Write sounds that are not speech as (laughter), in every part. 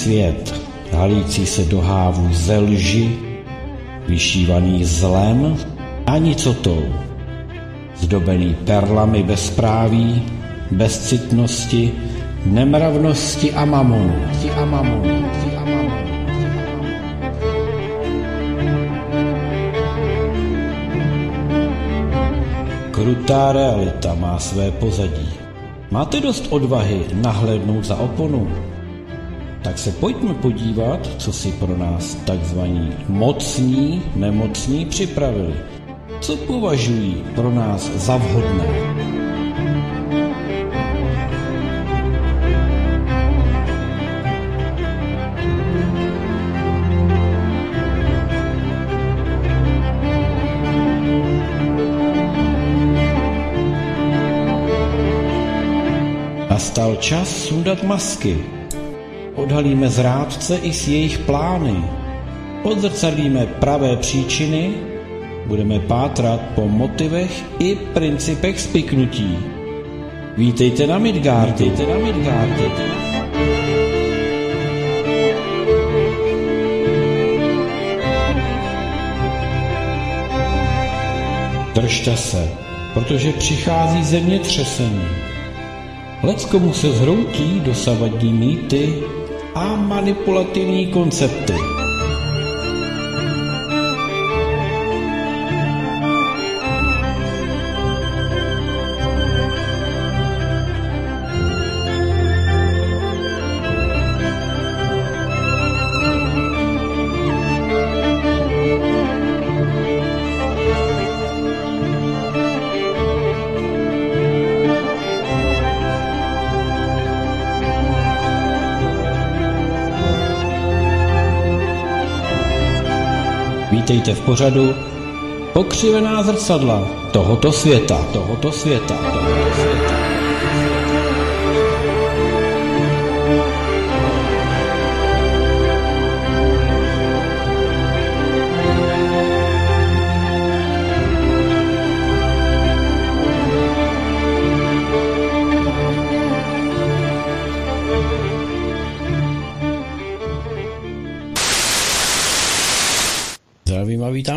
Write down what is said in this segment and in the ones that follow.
svět, halící se do hávu ze lži, vyšívaný zlem a nicotou, zdobený perlami bezpráví, bezcitnosti, nemravnosti. A mamonu. A mamonu. Krutá realita má své pozadí. Máte dost odvahy nahlédnout za oponu? Tak se pojďme podívat, co si pro nás takzvaní mocní nemocní připravili. Co považují pro nás za vhodné? Nastal čas sundat masky. Odhalíme zrádce i s jejich plány. Odzrcadlíme pravé příčiny, budeme pátrat po motivech i principech spiknutí. Vítejte na Midgard, vítejte na Midgard. Držte se, protože přichází zemětřesení. Leckomu se zhroutí dosavadní mýty a manipulativní koncepty. Vítejte v pořadu Pokřivená zrcadla tohoto světa, tohoto světa, tohoto světa.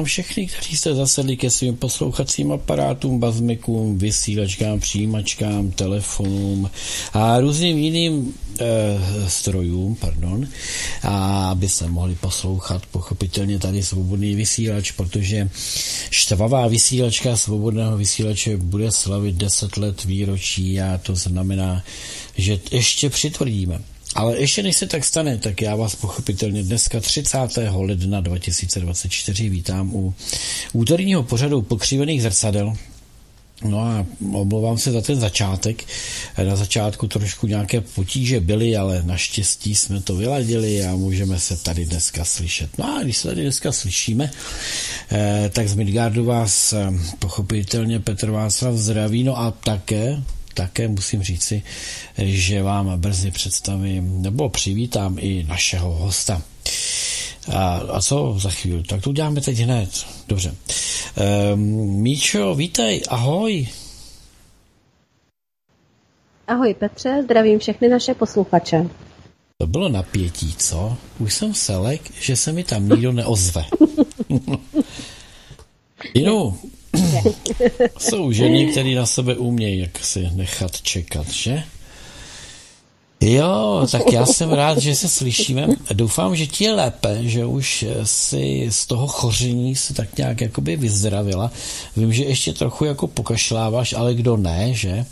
Vítám všechny, kteří jste zasedli ke svým poslouchacím aparátům, bazmikům, vysílačkám, přijímačkám, telefonům a různým jiným e, strojům, pardon, a aby se mohli poslouchat pochopitelně tady svobodný vysílač, protože štvavá vysílačka svobodného vysílače bude slavit 10 let výročí a to znamená, že ještě přitvrdíme. Ale ještě než se tak stane, tak já vás pochopitelně dneska 30. ledna 2024 vítám u úterního pořadu pokřivených zrcadel. No a omlouvám se za ten začátek. Na začátku trošku nějaké potíže byly, ale naštěstí jsme to vyladili a můžeme se tady dneska slyšet. No a když se tady dneska slyšíme, eh, tak z Midgardu vás eh, pochopitelně Petr Václav zdraví, no a také také musím říci, že vám brzy představím nebo přivítám i našeho hosta. A, a co za chvíli? Tak to uděláme teď hned. Dobře. Um, Míčo, vítej, ahoj. Ahoj Petře, zdravím všechny naše posluchače. To bylo napětí, co? Už jsem selek, že se mi tam nikdo neozve. (laughs) Jinou, (coughs) jsou ženy, které na sebe umějí jak si nechat čekat, že? Jo, tak já jsem rád, že se slyšíme. Doufám, že ti je lépe, že už si z toho choření se tak nějak jakoby vyzdravila. Vím, že ještě trochu jako pokašláváš, ale kdo ne, že?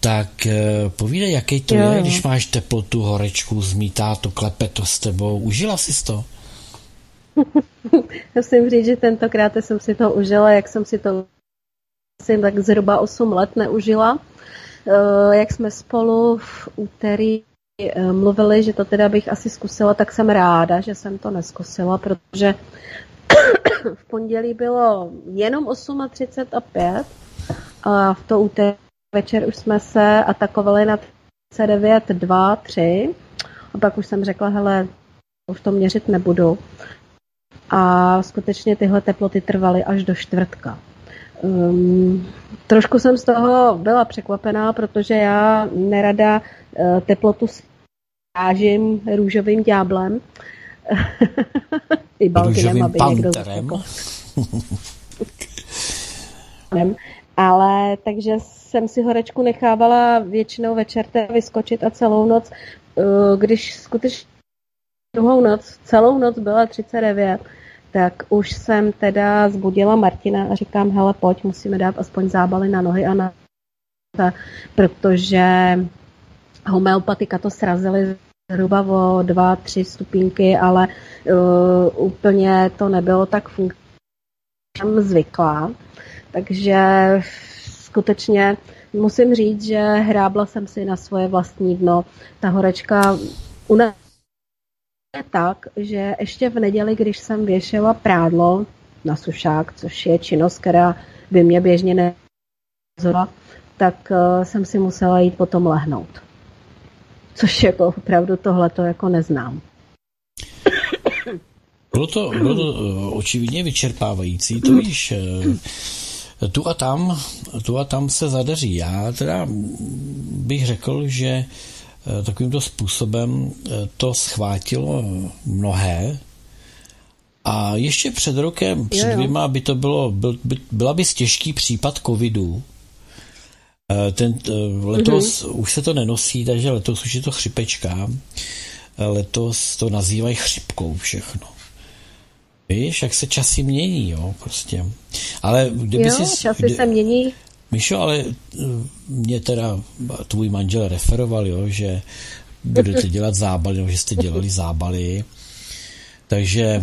Tak eh, povídej, jaký to jo. je, když máš teplotu, horečku, zmítá to, klepe to s tebou. Užila jsi to? Musím říct, že tentokrát jsem si to užila, jak jsem si to asi tak zhruba 8 let neužila. Eh, jak jsme spolu v úterý eh, mluvili, že to teda bych asi zkusila, tak jsem ráda, že jsem to neskusila, protože (coughs) v pondělí bylo jenom 8.30 a 5 a v to úterý večer už jsme se atakovali na 39, 2, 3 a pak už jsem řekla, hele, už to měřit nebudu a skutečně tyhle teploty trvaly až do čtvrtka. Um, trošku jsem z toho byla překvapená, protože já nerada uh, teplotu rážím růžovým ďáblem. (laughs) I Růžovým aby panterem. Ale takže jsem si horečku nechávala většinou večer vyskočit a celou noc, eh, když skutečně druhou noc, celou noc byla 39, tak už jsem teda zbudila Martina a říkám, hele, pojď, musíme dát aspoň zábaly na nohy a na protože homeopatika to srazily zhruba o dva, tři stupínky, ale uh, úplně to nebylo tak funkční, zvyklá. Takže skutečně musím říct, že hrábla jsem si na svoje vlastní dno. Ta horečka u nás tak, že ještě v neděli, když jsem věšela prádlo na sušák, což je činnost, která by mě běžně nezora, tak uh, jsem si musela jít potom lehnout což jako opravdu tohle to jako neznám. Bylo to, bylo to eh, očividně vyčerpávající, to víš, eh, tu a tam, tu a tam se zadaří. Já teda bych řekl, že eh, takovýmto způsobem to schvátilo mnohé, a ještě před rokem, před dvěma, by to bylo, byl, by, byla by těžký případ covidu, Eh, ten, eh, letos mm-hmm. už se to nenosí, takže letos už je to chřipečka. Eh, letos to nazývají chřipkou všechno. Víš, jak se časy mění, jo, prostě. Ale kdyby jo, si... časy kdy, se mění. Míšo, ale mě teda tvůj manžel referoval, jo, že budete dělat zábaly, no, že jste dělali zábaly. Takže e,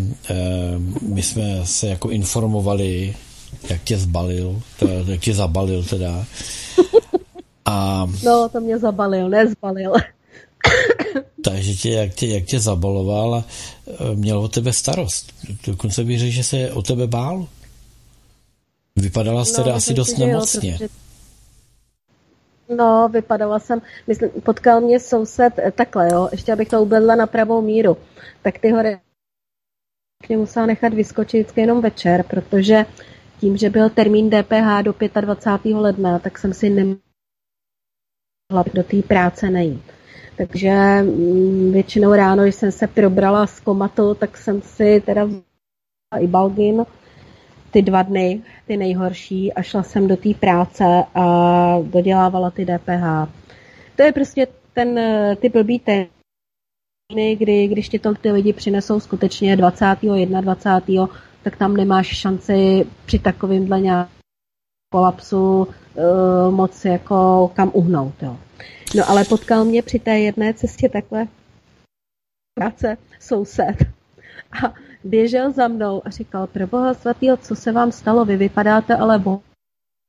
my jsme se jako informovali, jak tě zbalil, teda, jak tě zabalil teda. A... No, to mě zabalil, nezbalil. takže tě, jak, tě, jak tě zabaloval a e, měl o tebe starost. Dokonce bych řekl, že se o tebe bál. Vypadala jsi no, asi dost nemocně. Jo, protože... No, vypadala jsem, myslím, potkal mě soused e, takhle, jo, ještě abych to ubedla na pravou míru. Tak ty hory mě musela nechat vyskočit jenom večer, protože tím, že byl termín DPH do 25. ledna, tak jsem si nemohla do té práce nejít. Takže mm, většinou ráno, když jsem se probrala z komatu, tak jsem si teda vzala i Balgin ty dva dny, ty nejhorší, a šla jsem do té práce a dodělávala ty DPH. To je prostě ten, ty blbý termíny, kdy, když ti to ty lidi přinesou skutečně 20. 21 tak tam nemáš šanci při takovémhle nějakém kolapsu uh, moc jako kam uhnout. Jo. No ale potkal mě při té jedné cestě takhle práce soused a běžel za mnou a říkal, pro boha svatýho, co se vám stalo, vy vypadáte ale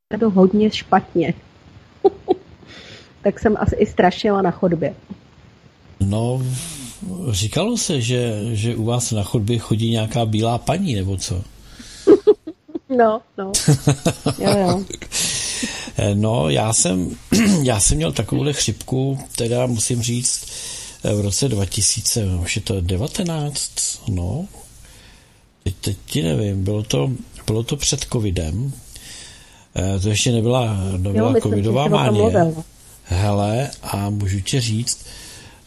opravdu hodně špatně. (laughs) tak jsem asi i strašila na chodbě. No, Říkalo se, že, že u vás na chodbě chodí nějaká bílá paní, nebo co? (laughs) No, no. Jo, jo. (laughs) No, já jsem, (clears throat) já jsem měl takovouhle chřipku, teda musím říct, v roce 2000, už je to 19, no, teď, teď ti nevím, bylo to, bylo to před covidem, eh, to ještě nebyla, nebyla jo, covidová mánie. Hele, a můžu ti říct,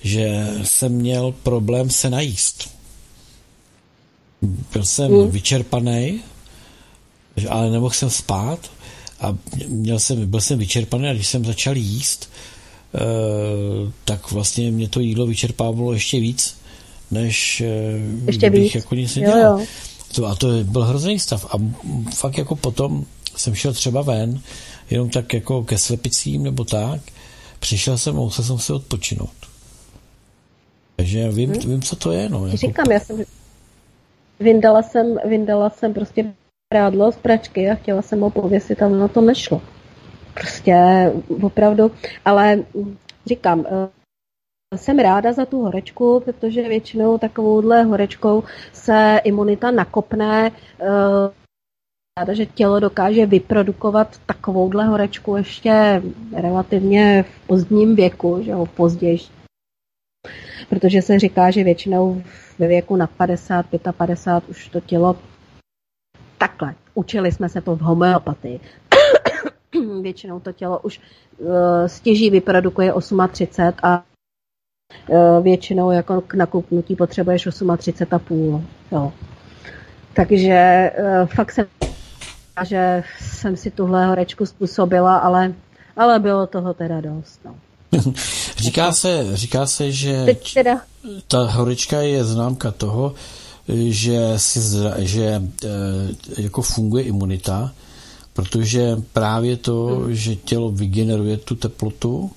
že jsem měl problém se najíst. Byl jsem mm. vyčerpaný, ale nemohl jsem spát a měl jsem, byl jsem vyčerpaný a když jsem začal jíst, eh, tak vlastně mě to jídlo vyčerpávalo ještě víc, než eh, ještě bych víc. jako nic nedělal. Jo, jo. To, a to byl hrozný stav. A fakt jako potom jsem šel třeba ven, jenom tak jako ke slepicím nebo tak, přišel jsem a musel jsem se odpočinout. Takže vím, hmm. vím, co to je. No, jako... Říkám, já jsem vyndala jsem, vyndala jsem prostě prádlo z pračky a chtěla jsem ho pověsit, ale na to nešlo. Prostě opravdu, ale říkám, eh, jsem ráda za tu horečku, protože většinou takovouhle horečkou se imunita nakopne, eh, ráda, že tělo dokáže vyprodukovat takovouhle horečku ještě relativně v pozdním věku, že ho v pozdější protože se říká, že většinou ve věku na 50, 55 už to tělo takhle. Učili jsme se to v homeopatii. (coughs) většinou to tělo už uh, stěží vyprodukuje 38 a Eh, většinou jako k nakupnutí potřebuješ 38,5. Jo. Takže eh, fakt jsem že jsem si tuhle horečku způsobila, ale, ale bylo toho teda dost. No. (laughs) říká, se, říká se, že teda... ta horečka je známka toho, že, si zra, že e, jako funguje imunita, protože právě to, hmm. že tělo vygeneruje tu teplotu,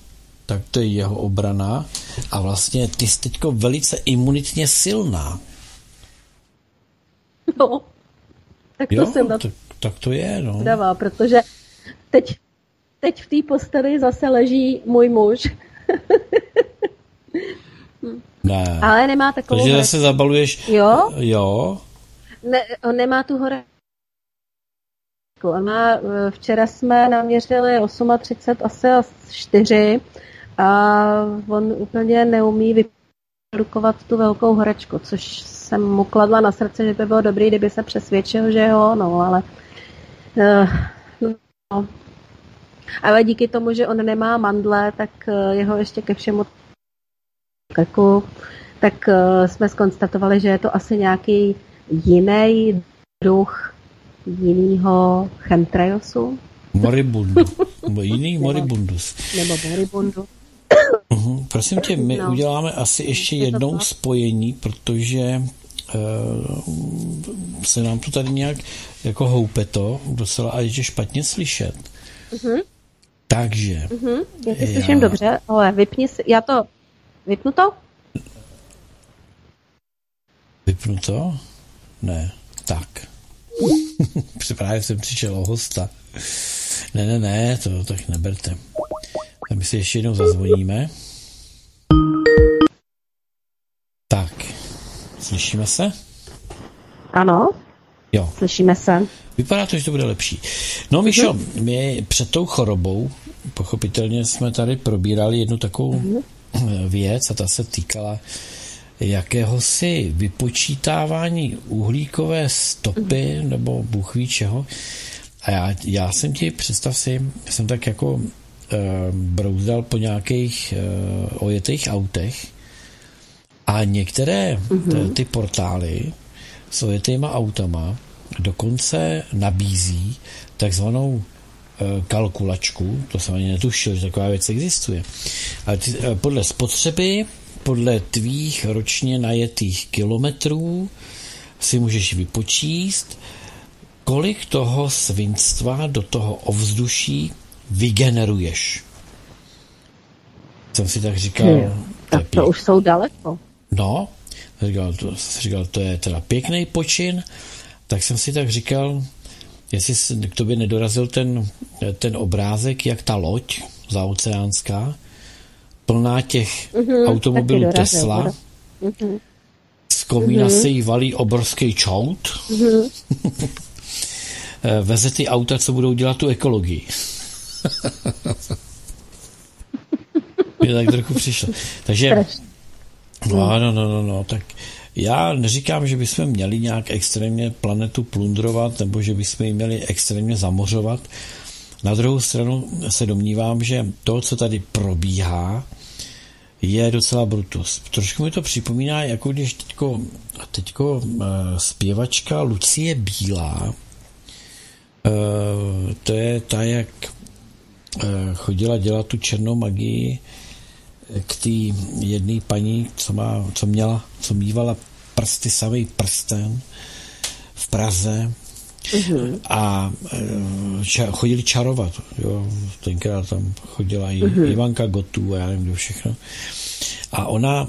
tak to je jeho obrana a vlastně ty jsi teďko velice imunitně silná. No, tak to jo, jsem tak, tak to je, no. Dává, protože teď, teď v té posteli zase leží můj muž. (laughs) ne. Ale nemá takovou... Takže zase zabaluješ... Jo? Jo. Ne, on nemá tu hore On má, eh, včera jsme naměřili 38 asi a 4 a on úplně neumí vyprodukovat tu velkou horečku, což jsem mu kladla na srdce, že by bylo dobrý, kdyby se přesvědčil, že jo, no, ale uh, no. Ale díky tomu, že on nemá mandle, tak uh, jeho ještě ke všemu krku, tak uh, jsme skonstatovali, že je to asi nějaký jiný druh jinýho chemtrailsu. Moribundu. Nebo jiný moribundus. Nebo moribundu. Uh-huh. Prosím tě, my no. uděláme asi ještě jednou spojení, protože uh, se nám to tady nějak jako houpe to docela a je špatně slyšet. Uh-huh. Takže. Uh-huh. Já tě já... slyším dobře, ale vypni si, já to, vypnu to? Vypnu to? Ne, tak. (laughs) Právě jsem přišel o hosta. Ne, ne, ne, to tak neberte. Tak my si ještě jednou zazvoníme. Tak, slyšíme se? Ano. Jo. Slyšíme se. Vypadá to, že to bude lepší. No, Mišo, mm-hmm. my před tou chorobou, pochopitelně jsme tady probírali jednu takovou mm-hmm. věc a ta se týkala jakéhosi vypočítávání uhlíkové stopy mm-hmm. nebo bůh ví čeho. A já, já jsem ti, představ si, jsem tak jako brouzdal po nějakých uh, ojetých autech a některé mm-hmm. ty portály s ojetýma autama dokonce nabízí takzvanou uh, kalkulačku, to jsem ani netušil, že taková věc existuje. Ale ty, podle spotřeby, podle tvých ročně najetých kilometrů si můžeš vypočíst, kolik toho svinstva do toho ovzduší vygeneruješ. Jsem si tak říkal... Hmm, tak to už jsou daleko. No, říkal, to, říkal, to je teda pěkný počin, tak jsem si tak říkal, jestli k tobě nedorazil ten, ten obrázek, jak ta loď zaoceánská, plná těch mm-hmm, automobilů dorazil, Tesla, mm-hmm. z komína mm-hmm. se jí valí obrovský čout, mm-hmm. (laughs) veze ty auta, co budou dělat tu ekologii. (laughs) Mě tak trochu přišlo. Takže, no, no, no, no, no, tak já neříkám, že bychom měli nějak extrémně planetu plundrovat, nebo že bychom ji měli extrémně zamořovat. Na druhou stranu se domnívám, že to, co tady probíhá, je docela brutus. Trošku mi to připomíná, jako když teďko, teďko uh, zpěvačka Lucie Bílá, uh, to je ta, jak chodila dělat tu černou magii k té jedné paní, co, má, co měla, co mývala prsty, samý prsten v Praze uh-huh. a ča, chodili čarovat. Jo. Tenkrát tam chodila i uh-huh. Ivanka Gotů a já nevím, kdo všechno. A ona,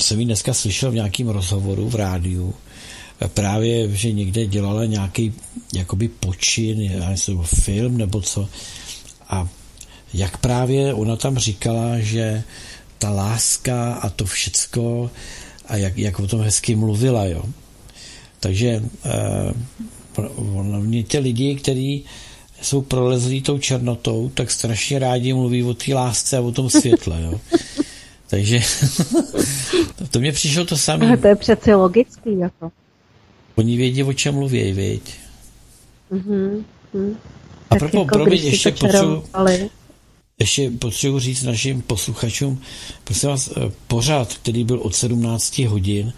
jsem ji dneska slyšel v nějakém rozhovoru v rádiu, právě, že někde dělala nějaký jakoby počin, já nevím, film nebo co. A jak právě ona tam říkala, že ta láska a to všecko a jak, jak o tom hezky mluvila, jo. Takže eh, mě ty lidi, kteří jsou prolezlí tou černotou, tak strašně rádi mluví o té lásce a o tom světle, jo. (laughs) Takže (laughs) to mě přišlo to samé. Ale to je přeci logický, jako. Oni vědí, o čem mluví, věď. Mm-hmm. A propo, jako promiň, ještě potřebuji ještě potřebuji říct našim posluchačům, prosím vás, eh, pořád, který byl od 17 hodin,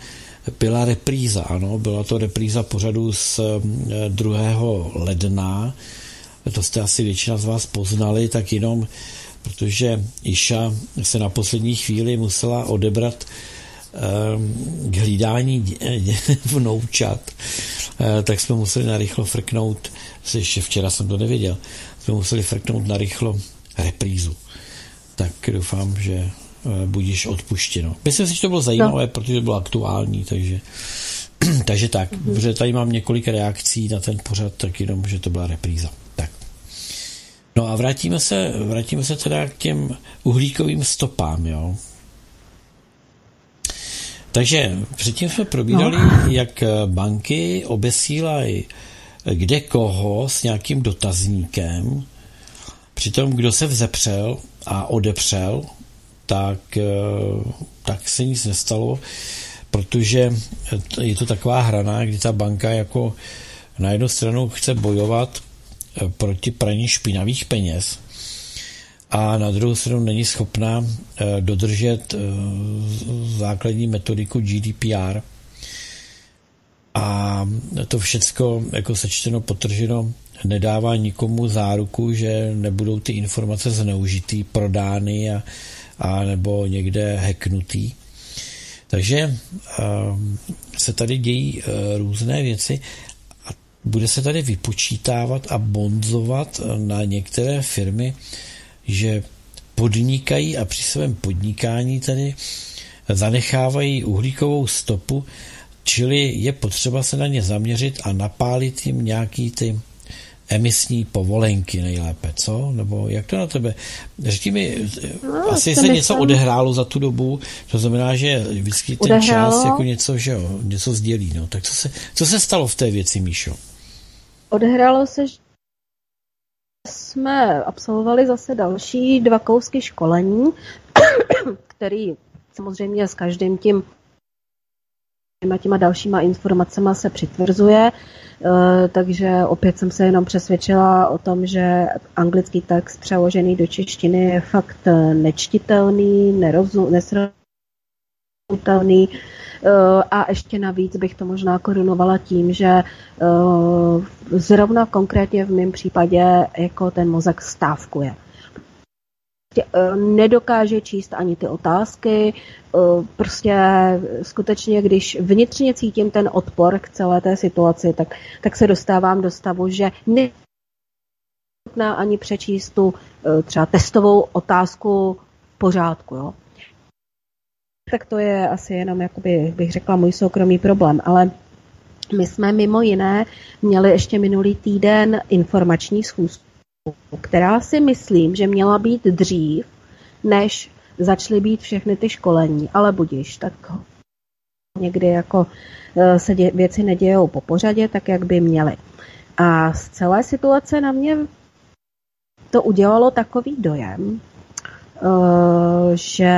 byla repríza, ano, byla to repríza pořadu z 2. ledna, to jste asi většina z vás poznali, tak jenom protože Iša se na poslední chvíli musela odebrat k hlídání (laughs) vnoučat, eh, tak jsme museli narychlo frknout, ještě včera jsem to nevěděl, jsme museli frknout narychlo reprízu. Tak doufám, že eh, budíš odpuštěno. Myslím si, že to bylo zajímavé, no. protože bylo aktuální, takže, (clears throat) takže tak, mm-hmm. protože tady mám několik reakcí na ten pořad, tak jenom, že to byla repríza. Tak. No a vrátíme se, vrátíme se teda k těm uhlíkovým stopám, jo. Takže předtím jsme probírali, no. jak banky obesílají kde koho s nějakým dotazníkem, přitom kdo se vzepřel a odepřel, tak, eh, tak se nic nestalo, protože je to taková hrana, kdy ta banka jako na jednu stranu chce bojovat eh, proti praní špinavých peněz, a na druhou stranu není schopná eh, dodržet základní metodiku GDPR. A to všecko, jako sečteno, potrženo, nedává nikomu záruku, že nebudou ty informace zneužitý, prodány a, a nebo někde hacknutý. Takže um, se tady dějí uh, různé věci a bude se tady vypočítávat a bonzovat na některé firmy že podnikají a při svém podnikání tady zanechávají uhlíkovou stopu, čili je potřeba se na ně zaměřit a napálit jim nějaký ty emisní povolenky nejlépe, co? Nebo jak to na tebe? Řekni mi, no, asi se něco odehrálo za tu dobu, to znamená, že vždycky ten odehrálo. čas jako něco, že jo, něco sdělí, no. Tak co se, co se stalo v té věci, Míšo? Odehrálo se, jsme absolvovali zase další dva kousky školení, (coughs) který samozřejmě s každým tím těma, těma dalšíma informacemi se přitvrzuje, eh, takže opět jsem se jenom přesvědčila o tom, že anglický text přeložený do češtiny je fakt nečtitelný, nerozum, nesrovnatelný, Eh, a ještě navíc bych to možná korunovala tím, že eh, zrovna konkrétně v mém případě jako ten mozek stávkuje. eh, nedokáže číst ani ty otázky. Prostě skutečně, když vnitřně cítím ten odpor k celé té situaci, tak, tak se dostávám do stavu, že ne ani přečíst tu třeba testovou otázku v pořádku. Jo tak to je asi jenom, jakoby, bych řekla, můj soukromý problém. Ale my jsme mimo jiné měli ještě minulý týden informační schůzku, která si myslím, že měla být dřív, než začaly být všechny ty školení, ale budíš, tak někdy jako e, se dě, věci nedějou po pořadě, tak jak by měly. A z celé situace na mě to udělalo takový dojem, Eh, že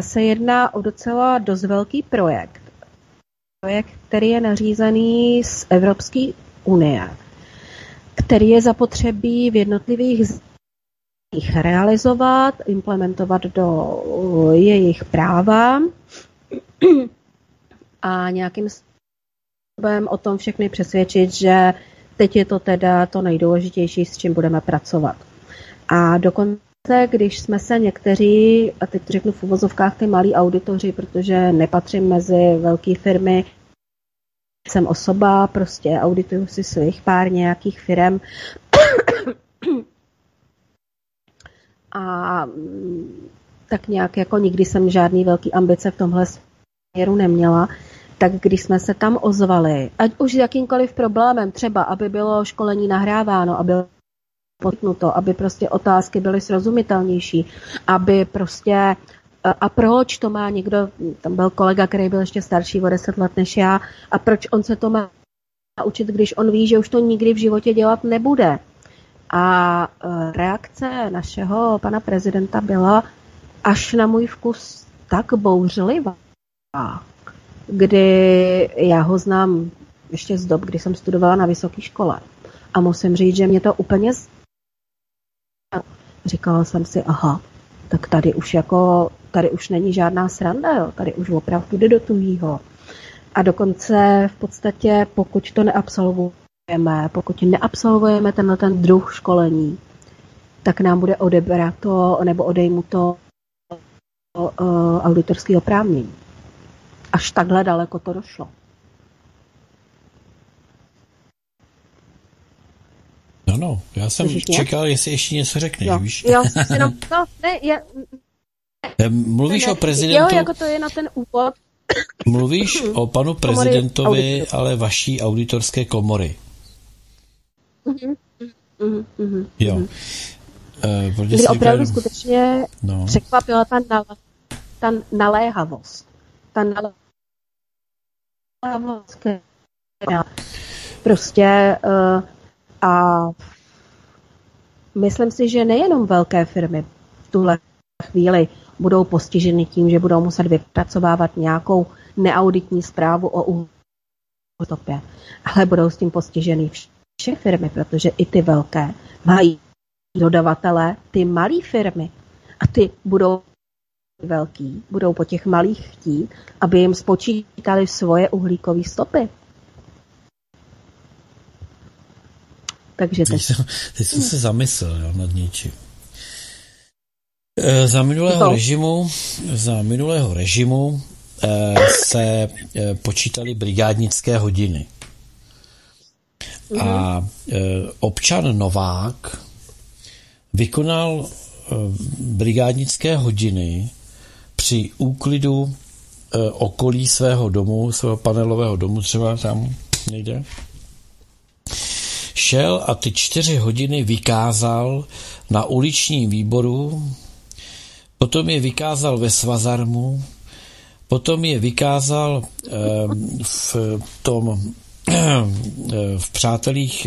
se jedná o docela dost velký projekt. Projekt, který je nařízený z Evropské unie, který je zapotřebí v jednotlivých zemích realizovat, implementovat do jejich práva a nějakým způsobem o tom všechny přesvědčit, že teď je to teda to nejdůležitější, s čím budeme pracovat. A dokonce když jsme se někteří, a teď řeknu v uvozovkách ty malí auditoři, protože nepatřím mezi velké firmy, jsem osoba, prostě audituju si svých pár nějakých firm a mm, tak nějak jako nikdy jsem žádný velký ambice v tomhle směru neměla, tak když jsme se tam ozvali, ať už s jakýmkoliv problémem, třeba aby bylo školení nahráváno, aby potnuto, aby prostě otázky byly srozumitelnější, aby prostě a proč to má někdo, tam byl kolega, který byl ještě starší o deset let než já, a proč on se to má učit, když on ví, že už to nikdy v životě dělat nebude. A e, reakce našeho pana prezidenta byla až na můj vkus tak bouřlivá, kdy já ho znám ještě z dob, kdy jsem studovala na vysoké škole. A musím říct, že mě to úplně Říkala jsem si, aha, tak tady už jako, tady už není žádná sranda, jo, tady už opravdu jde do tuhýho. A dokonce v podstatě, pokud to neabsolvujeme, pokud neabsolvujeme tenhle ten druh školení, tak nám bude odebrat to, nebo odejmu to uh, auditorský oprávnění. Až takhle daleko to došlo. No, no, já jsem Slyšíš čekal, mě? jestli ještě něco řekne, jo. víš? Jo, jenom, no, ne, je, (laughs) Mluvíš ne, o prezidentu? Jo, jako to je na ten úvod. (coughs) Mluvíš o panu prezidentovi, ale vaší auditorské komory. Uh-huh, uh-huh, uh-huh, jo. Uh, Kdy opravdu skutečně no. překvapila ta, nal, ta naléhavost. Ta naléhavost, která prostě uh, a myslím si, že nejenom velké firmy v tuhle chvíli budou postiženy tím, že budou muset vypracovávat nějakou neauditní zprávu o útopě, ale budou s tím postiženy všechny firmy, protože i ty velké mají dodavatele, ty malé firmy a ty budou velký, budou po těch malých chtít, aby jim spočítali svoje uhlíkové stopy. Takže teď, jsem, teď jsem se zamyslel jo, nad něčím. E, za minulého to. režimu, za minulého režimu e, se e, počítali brigádnické hodiny. A e, občan Novák vykonal e, brigádnické hodiny při úklidu e, okolí svého domu, svého panelového domu třeba tam někde šel a ty čtyři hodiny vykázal na uličním výboru, potom je vykázal ve Svazarmu, potom je vykázal v tom v přátelích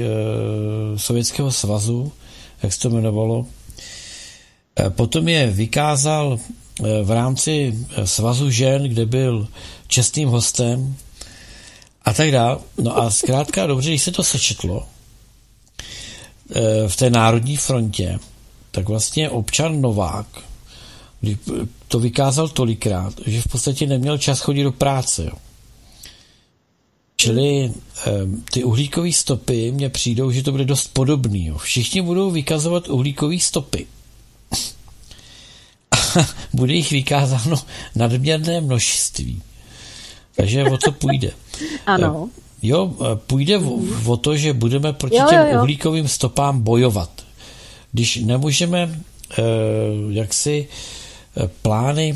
Sovětského svazu, jak se to jmenovalo. Potom je vykázal v rámci Svazu žen, kde byl čestným hostem a tak dále. No a zkrátka dobře, když se to sečetlo, v té Národní frontě, tak vlastně občan Novák to vykázal tolikrát, že v podstatě neměl čas chodit do práce. Jo. Čili ty uhlíkové stopy mně přijdou, že to bude dost podobný. Jo. Všichni budou vykazovat uhlíkové stopy. (laughs) bude jich vykázáno nadměrné množství. Takže o co půjde? Ano. Jo, půjde o, o to, že budeme proti jo, těm jo, jo. uhlíkovým stopám bojovat. Když nemůžeme eh, jaksi eh, plány,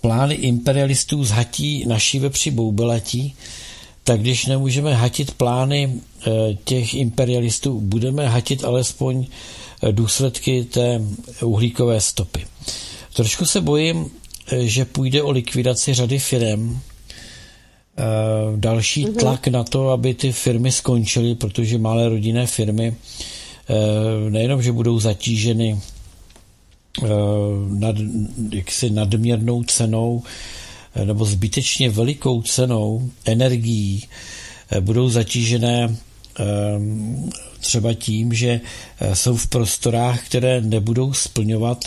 plány imperialistů zhatí naší vepři boubelatí, tak když nemůžeme hatit plány eh, těch imperialistů, budeme hatit alespoň eh, důsledky té uhlíkové stopy. Trošku se bojím, že půjde o likvidaci řady firm, další mhm. tlak na to, aby ty firmy skončily, protože malé rodinné firmy eh, nejenom, že budou zatíženy eh, nad, jaksi nadměrnou cenou nebo zbytečně velikou cenou energií, budou zatížené třeba tím, že jsou v prostorách, které nebudou splňovat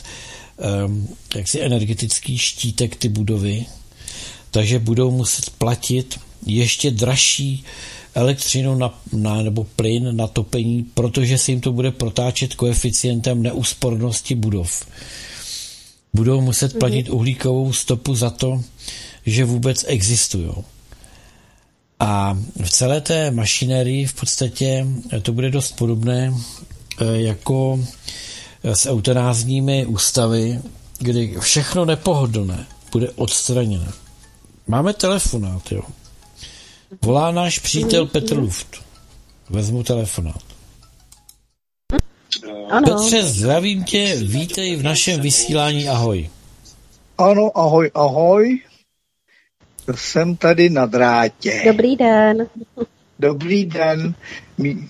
jaksi energetický štítek ty budovy, takže budou muset platit ještě dražší elektřinu na, na, nebo plyn na topení, protože se jim to bude protáčet koeficientem neúspornosti budov. Budou muset mhm. platit mm-hmm. uhlíkovou stopu za to, že vůbec existují. A v celé té mašinérii v podstatě to bude dost podobné eh, jako s eutanázními ústavy, kdy všechno nepohodlné bude odstraněno. Máme telefonát, jo. Volá náš přítel Petr Luft. Vezmu telefonát. Ano. Petře, zdravím tě, vítej v našem vysílání, ahoj. Ano, ahoj, ahoj. Jsem tady na drátě. Dobrý den. Dobrý den. (laughs)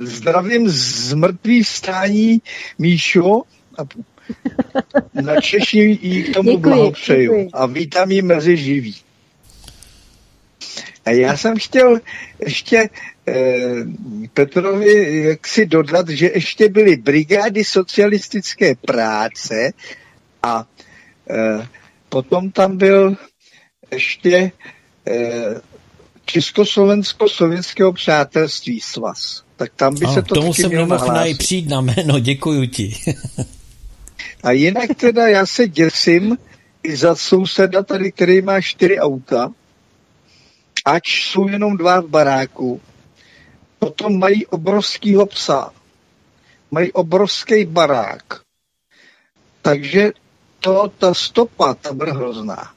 Zdravím z mrtvý vstání Míšo a na Češi jí k tomu děkuji, blahopřeju děkuji. a vítám ji mezi živí. A já jsem chtěl ještě Petrovi jak si dodat, že ještě byly brigády socialistické práce a e, potom tam byl ještě e, Československo-sovětského přátelství svaz. Tak tam by ano, se to tomu jsem nemohl najít přijít na jméno, děkuju ti. (laughs) a jinak teda já se děsím i za souseda tady, který má čtyři auta, ač jsou jenom dva v baráku, potom mají obrovskýho psa, mají obrovský barák. Takže to, ta stopa, ta bude hrozná.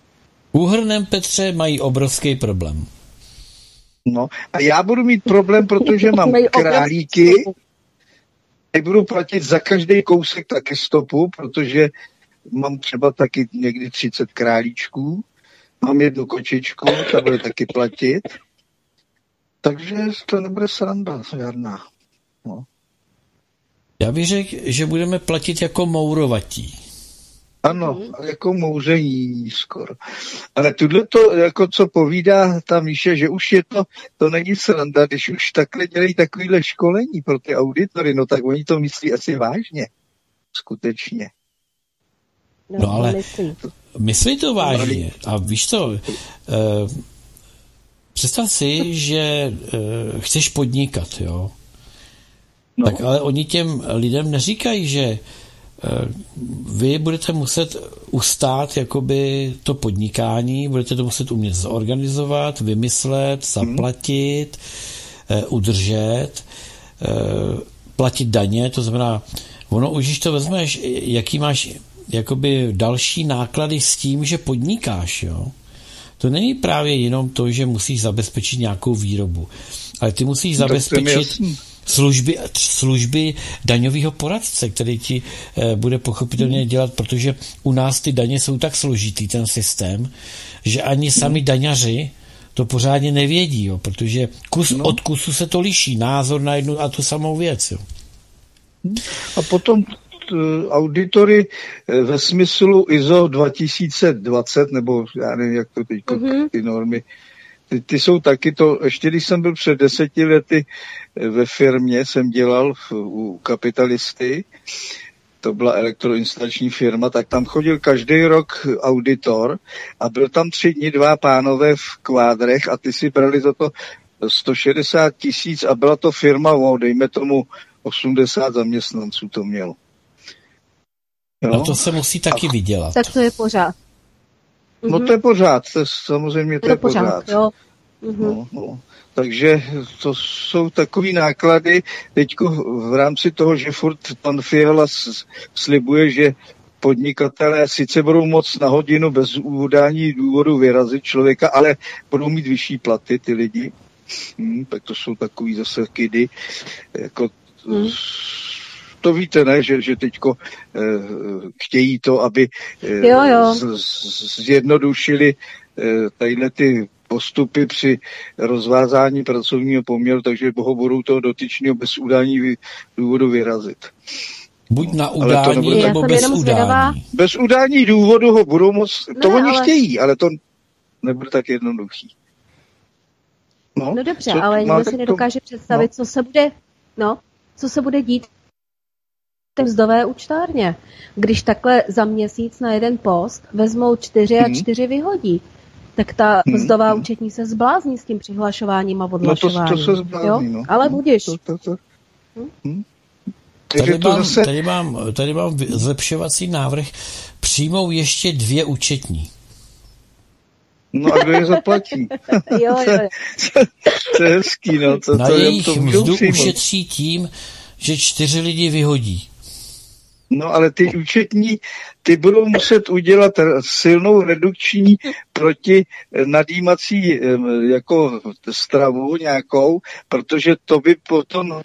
Úhrnem Petře mají obrovský problém. No a já budu mít problém, protože mám králíky, budu platit za každý kousek taky stopu, protože mám třeba taky někdy 30 králíčků, mám jednu kočičku, ta bude taky platit. Takže to nebude sranda žádná. No. Já bych řekl, že budeme platit jako mourovatí. Ano, mm. jako mouření skoro. Ale tuhle to, jako co povídá ta Míše, že už je to, to není sranda, když už takhle dělají takovýhle školení pro ty auditory, no tak oni to myslí asi vážně. Skutečně. No, no ale myslí. myslí to vážně. A víš co, uh, představ si, že uh, chceš podnikat, jo. No. Tak ale oni těm lidem neříkají, že Eh, vy budete muset ustát jakoby to podnikání, budete to muset umět zorganizovat, vymyslet, mhm. zaplatit, hmm. udržet, eh, platit daně, to znamená, ono už, když to vezmeš, jaký máš jakoby další náklady s tím, že podnikáš, jo? To není právě jenom to, že musíš zabezpečit nějakou výrobu, ale ty musíš no, zabezpečit služby, služby daňového poradce, který ti e, bude pochopitelně hmm. dělat, protože u nás ty daně jsou tak složitý, ten systém, že ani sami hmm. daňaři to pořádně nevědí, jo, protože kus no. od kusu se to liší, názor na jednu a tu samou věc. Jo. A potom auditory e, ve smyslu ISO 2020, nebo já nevím, jak to teď, mm-hmm. ty normy, ty, ty jsou taky to, ještě když jsem byl před deseti lety ve firmě, jsem dělal v, u kapitalisty, to byla elektroinstalační firma, tak tam chodil každý rok auditor a byl tam tři dny dva pánové v kvádrech a ty si brali za to 160 tisíc a byla to firma, wow, dejme tomu 80 zaměstnanců to mělo. Jo? No to se musí taky a, vydělat. Tak to je pořád. No to je pořád, to je, samozřejmě to je, to pořád. pořád. Jo. No, no. Takže to jsou takové náklady. Teď v rámci toho, že furt pan Fiala slibuje, že podnikatelé sice budou moc na hodinu bez udání důvodu vyrazit člověka, ale budou mít vyšší platy ty lidi. Hmm, tak to jsou takový zase kidy. Jako, hmm. To víte, ne, že, že teďko eh, chtějí to, aby eh, jo, jo. Z, z, zjednodušili eh, tadyhle ty postupy při rozvázání pracovního poměru, takže ho budou toho dotyčného bez udání důvodu vyrazit. Buď na udání, nebude, nebo bez udání. Bez udání důvodu ho budou moc, to no, oni ale... chtějí, ale to nebude tak jednoduchý. No, no dobře, co, ale nikdo si nedokáže to... představit, no. co se bude, no, co se bude dít v mzdové účtárně, když takhle za měsíc na jeden post vezmou čtyři a mhm. čtyři vyhodí tak ta hmm. mzdová hmm. účetní se zblázní s tím přihlašováním a odhlašováním. No to, to se zblázní, no. Ale budeš. To, to, to. Hmm? Tady mám, zase... tady, mám, tady mám zlepšovací návrh. Přijmou ještě dvě účetní. No a kdo je zaplatí? (laughs) jo, jo. (laughs) to je hezký, no. To, Na to jejich to mzdu ušetří tím, že čtyři lidi vyhodí. No ale ty účetní, ty budou muset udělat silnou redukční proti nadýmací jako stravu nějakou, protože to by potom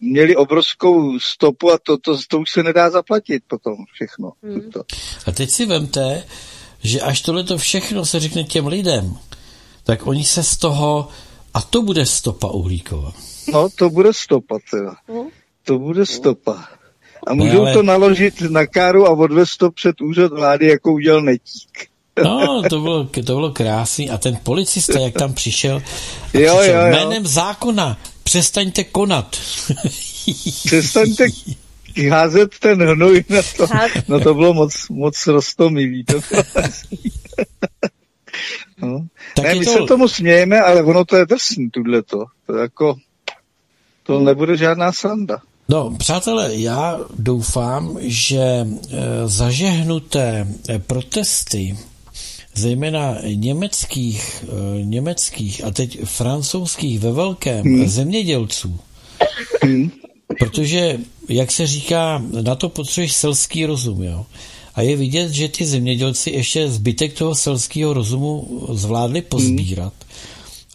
měli obrovskou stopu a to, to, to už se nedá zaplatit potom všechno. Hmm. A teď si vemte, že až tohle to všechno se řekne těm lidem, tak oni se z toho, a to bude stopa uhlíková. No, to bude stopa teda. Hmm. To bude stopa. A můžou ale... to naložit na káru a odvést to před úřad vlády, jako udělal Netík. No, to bylo, to bylo krásný. A ten policista, jak tam přišel, (laughs) jo, přišel jo, jo. jménem zákona, přestaňte konat. (laughs) Přestaňte házet ten hnoj na to. No to bylo moc, moc rostomilý. To bylo (laughs) no. ne, my to... se tomu smějeme, ale ono to je drsný, tuhle to. To jako, to nebude žádná sranda. No, přátelé, já doufám, že e, zažehnuté e, protesty, zejména německých, e, německých a teď francouzských ve velkém hmm. zemědělců, hmm. protože, jak se říká, na to potřebuješ selský rozum, jo. A je vidět, že ty zemědělci ještě zbytek toho selského rozumu zvládli pozbírat. Hmm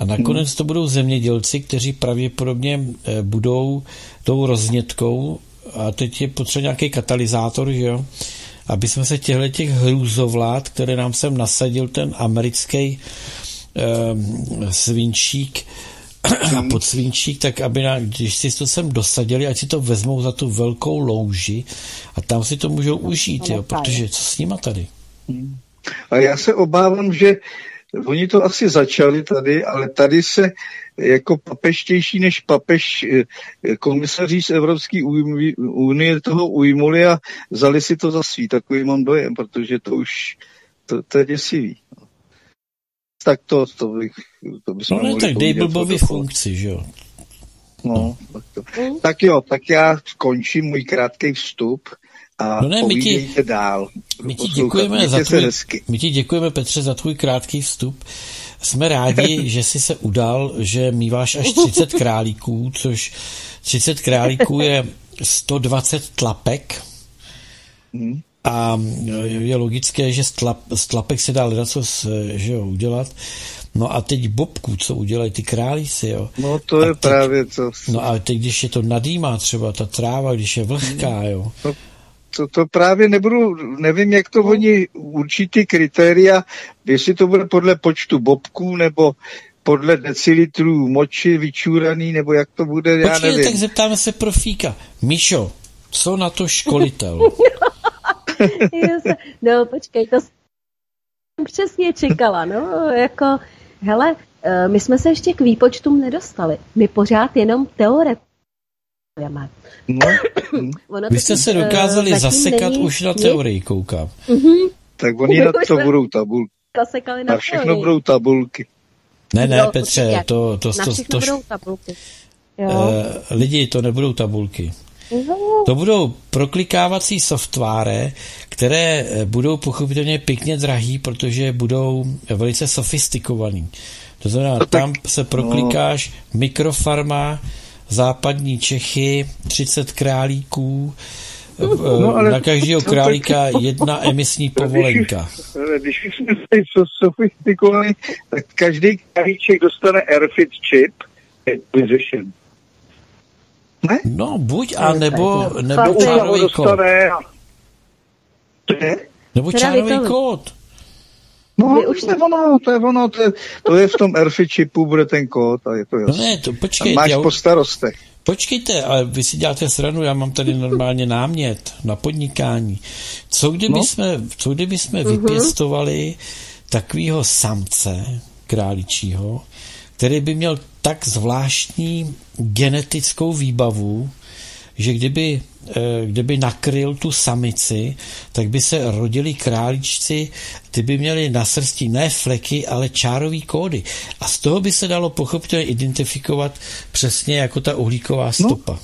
a nakonec to budou zemědělci, kteří pravděpodobně eh, budou tou roznětkou, a teď je potřeba nějaký katalyzátor, že jo, aby jsme se těchto těch hrůzovlád, které nám sem nasadil ten americký eh, svinčík (clears throat) a podsvinčík, tak aby, na, když si to sem dosadili, ať si to vezmou za tu velkou louži a tam si to můžou užít, jo, protože co s nima tady? A já se obávám, že Oni to asi začali tady, ale tady se jako papeštější než papež eh, komisaří z Evropské unie toho ujmuli a vzali si to za svý. Takový mám dojem, protože to už to, to je děsivý. Tak to, to, bych, to bychom No ne, tak dej blbovi funkci, že jo? No, tak, to. tak jo, tak já skončím můj krátký vstup a no ne, my ti, dál. My ti, děkujeme za tvůj, my ti děkujeme, Petře, za tvůj krátký vstup. Jsme rádi, (laughs) že jsi se udal, že míváš až 30 králíků, což 30 králíků je 120 tlapek. Hmm. A je logické, že z, tlap, z tlapek se dá hledat, co že jo, udělat. No a teď bobku, co udělají ty králíci, jo. No to je teď, právě to. No a teď, když je to nadýmá třeba, ta tráva, když je vlhká, jo. No to, to právě nebudu, nevím, jak to no. oni určitý kritéria, jestli to bude podle počtu bobků, nebo podle decilitrů moči vyčúraný, nebo jak to bude, Počkej, já nevím. tak zeptáme se profíka. Míšo, co na to školitel? (laughs) no, počkej, to jsem přesně čekala, no, jako, hele, eh, my jsme se ještě k výpočtům nedostali. My pořád jenom No. Vy jste se dokázali uh, zasekat není... už na teorii, koukám. Uh-huh. Tak oni na to budou tabulky. Zasekali na, na všechno teorii. budou tabulky. Ne, ne, jo, Petře, to, to, to, to, to, budou tabulky. Jo. Uh, lidi, to nebudou tabulky. Uh-huh. To budou proklikávací software, které eh, budou pochopitelně pěkně drahý, protože budou velice sofistikovaný. To znamená, no, tam se proklikáš no. mikrofarma, západní Čechy, 30 králíků, no, ale na každého králíka jedna emisní (laughs) povolenka. Když, jsme se sofistikovaní, tak každý králíček dostane Airfit čip, je vyřešen. Ne? No, buď a nebo, nebo čárový kód. Nebo čárový kód. No, už to je ono, to je ono, to je, to je v tom RFI čipu, bude ten kód a je to jasné. No ne, to počkejte. máš já... po starostech. Počkejte, ale vy si děláte sranu, já mám tady normálně námět na podnikání. Co kdyby no? jsme, co kdyby jsme uh-huh. vypěstovali takového samce králičího, který by měl tak zvláštní genetickou výbavu, že kdyby, eh, kdyby nakryl tu samici, tak by se rodili králíčci, ty by měli na srsti ne fleky, ale čárový kódy. A z toho by se dalo pochopitelně identifikovat přesně jako ta uhlíková no. stopa.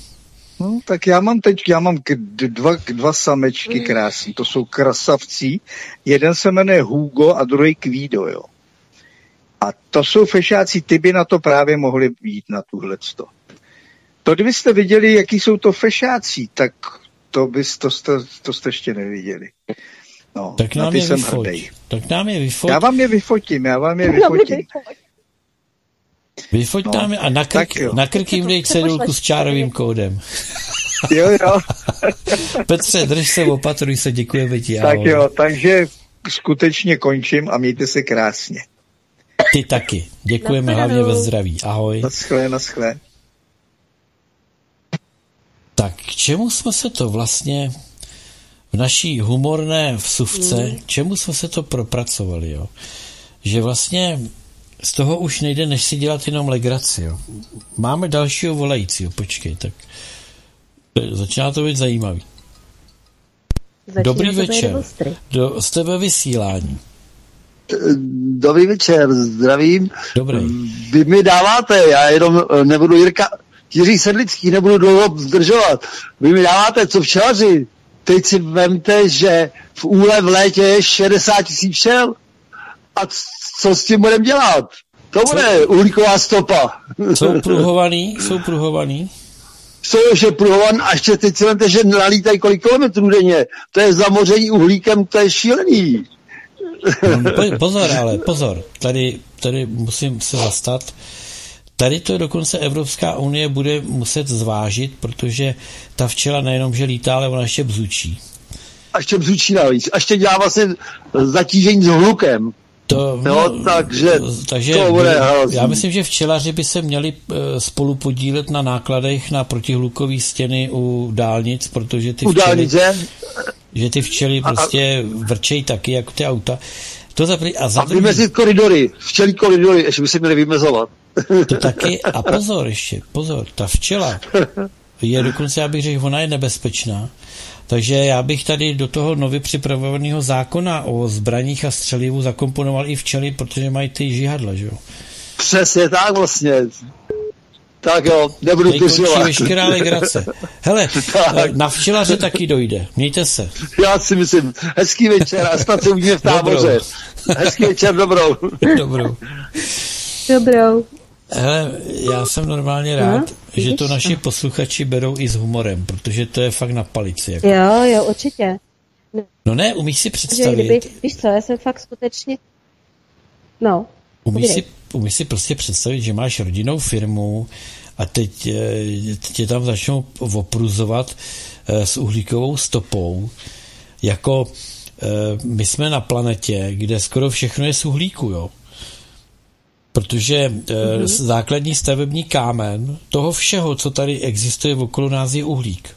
No, no tak já mám teď, já mám dva, dva samečky krásný, to jsou krasavci. Jeden se jmenuje Hugo a druhý Kvído, jo. A to jsou fešáci, ty by na to právě mohli být na tuhle. To kdybyste viděli, jaký jsou to fešáci, tak to, bys, to, jste, to jste ještě neviděli. No, tak nám je vyfoť. Hrdej. Tak nám je vyfoť. Já vám je vyfotím, já vám je vyfotím. Vyfoť no, nám je a na krk, na krk jim dej cedulku s čárovým kódem. (laughs) Jo, jo. (laughs) Petře, drž se, opatruj se, děkujeme ti. Tak jo, takže skutečně končím a mějte se krásně. Ty taky. Děkujeme hlavně ve zdraví. Ahoj. Naschle, naschle. Tak k čemu jsme se to vlastně v naší humorné vsuvce, mm. čemu jsme se to propracovali, jo? Že vlastně z toho už nejde, než si dělat jenom legraci, jo? Máme dalšího volajícího, počkej, tak začíná to být zajímavý. Začíná Dobrý večer. Do, jste ve vysílání. Dobrý večer, zdravím. Dobrý. Vy mi dáváte, já jenom eh, nebudu Jirka, Jiří Sedlický, nebudu dlouho zdržovat. Vy mi dáváte, co včelaři. Teď si vemte, že v úle v létě je 60 tisíc včel. A co s tím budeme dělat? To bude uhlíková stopa. Jsou pruhovaný? Jsou pruhovaný? Jsou ještě pruhovan a ještě teď si vemte, že nalítají kolik kilometrů denně. To je zamoření uhlíkem, to je šílený. No, pozor, ale pozor. Tady, tady musím se zastat. Tady to dokonce Evropská unie bude muset zvážit, protože ta včela nejenom, že lítá, ale ona ještě bzučí. A ještě bzučí navíc. A ještě dělá vlastně zatížení s hlukem. To, no, takže, takže to bude já myslím, že včelaři by se měli eh, spolu podílet na nákladech na protihlukové stěny u dálnic, protože ty u včely, dálnice? že ty včely prostě a, vrčejí taky, jako ty auta. To za, a, za a vymezit koridory, včelí koridory, ještě by se měli vymezovat. To taky, a pozor ještě, pozor, ta včela je dokonce, já bych řekl, ona je nebezpečná, takže já bych tady do toho nově připravovaného zákona o zbraních a střelivu zakomponoval i včely, protože mají ty žihadla, že jo? Přesně tak vlastně. Tak jo, nebudu zdržovat. veškerá legrace. Hele, (laughs) tak. na včelaře taky dojde. Mějte se. Já si myslím. Hezký večer a snad se uvidíme v táboře. Dobrou. Hezký večer, dobrou. (laughs) Dobrou. Dobrou. Hele, já jsem normálně rád, no, že to naši posluchači berou i s humorem, protože to je fakt na palici. Jako. Jo, jo, určitě. No, no ne, umíš si představit. kdyby, víš co, já jsem fakt skutečně... No. Umíš si, umíš si prostě představit, že máš rodinnou firmu a teď eh, tě tam začnou opruzovat eh, s uhlíkovou stopou. Jako eh, my jsme na planetě, kde skoro všechno je z uhlíku, jo protože mm-hmm. základní stavební kámen toho všeho, co tady existuje okolo nás, je uhlík.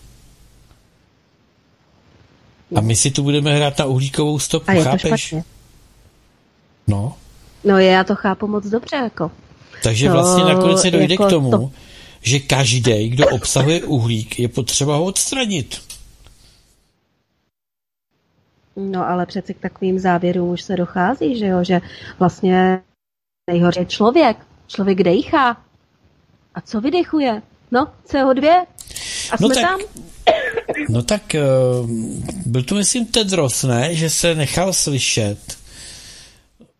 A my si tu budeme hrát na uhlíkovou stopu, A je chápeš? To no. No já to chápu moc dobře, jako. Takže to, vlastně nakonec se dojde jako k tomu, to... že každý, kdo obsahuje uhlík, je potřeba ho odstranit. No ale přece k takovým závěrům už se dochází, že jo, že vlastně Nejhorší je člověk. Člověk dejchá. A co vydechuje? No, CO2. A no jsme tak, tam. No tak uh, byl to myslím Tedros, ne? Že se nechal slyšet.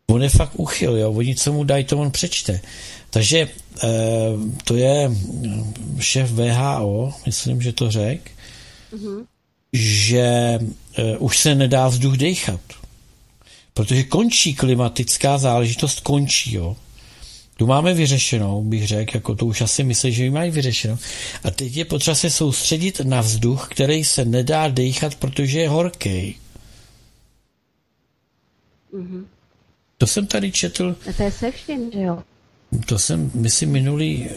On je fakt uchyl, jo? Oni, co mu dají, to on přečte. Takže uh, to je šéf VHO, myslím, že to řekl, mm-hmm. že uh, už se nedá vzduch dechat. Protože končí klimatická záležitost, končí, jo. Tu máme vyřešenou, bych řekl, jako to už asi myslí, že ji mají vyřešenou. A teď je potřeba se soustředit na vzduch, který se nedá dechat, protože je horký. Mm-hmm. To jsem tady četl. A to je se všem, že jo? To jsem, myslím, minulý, eh,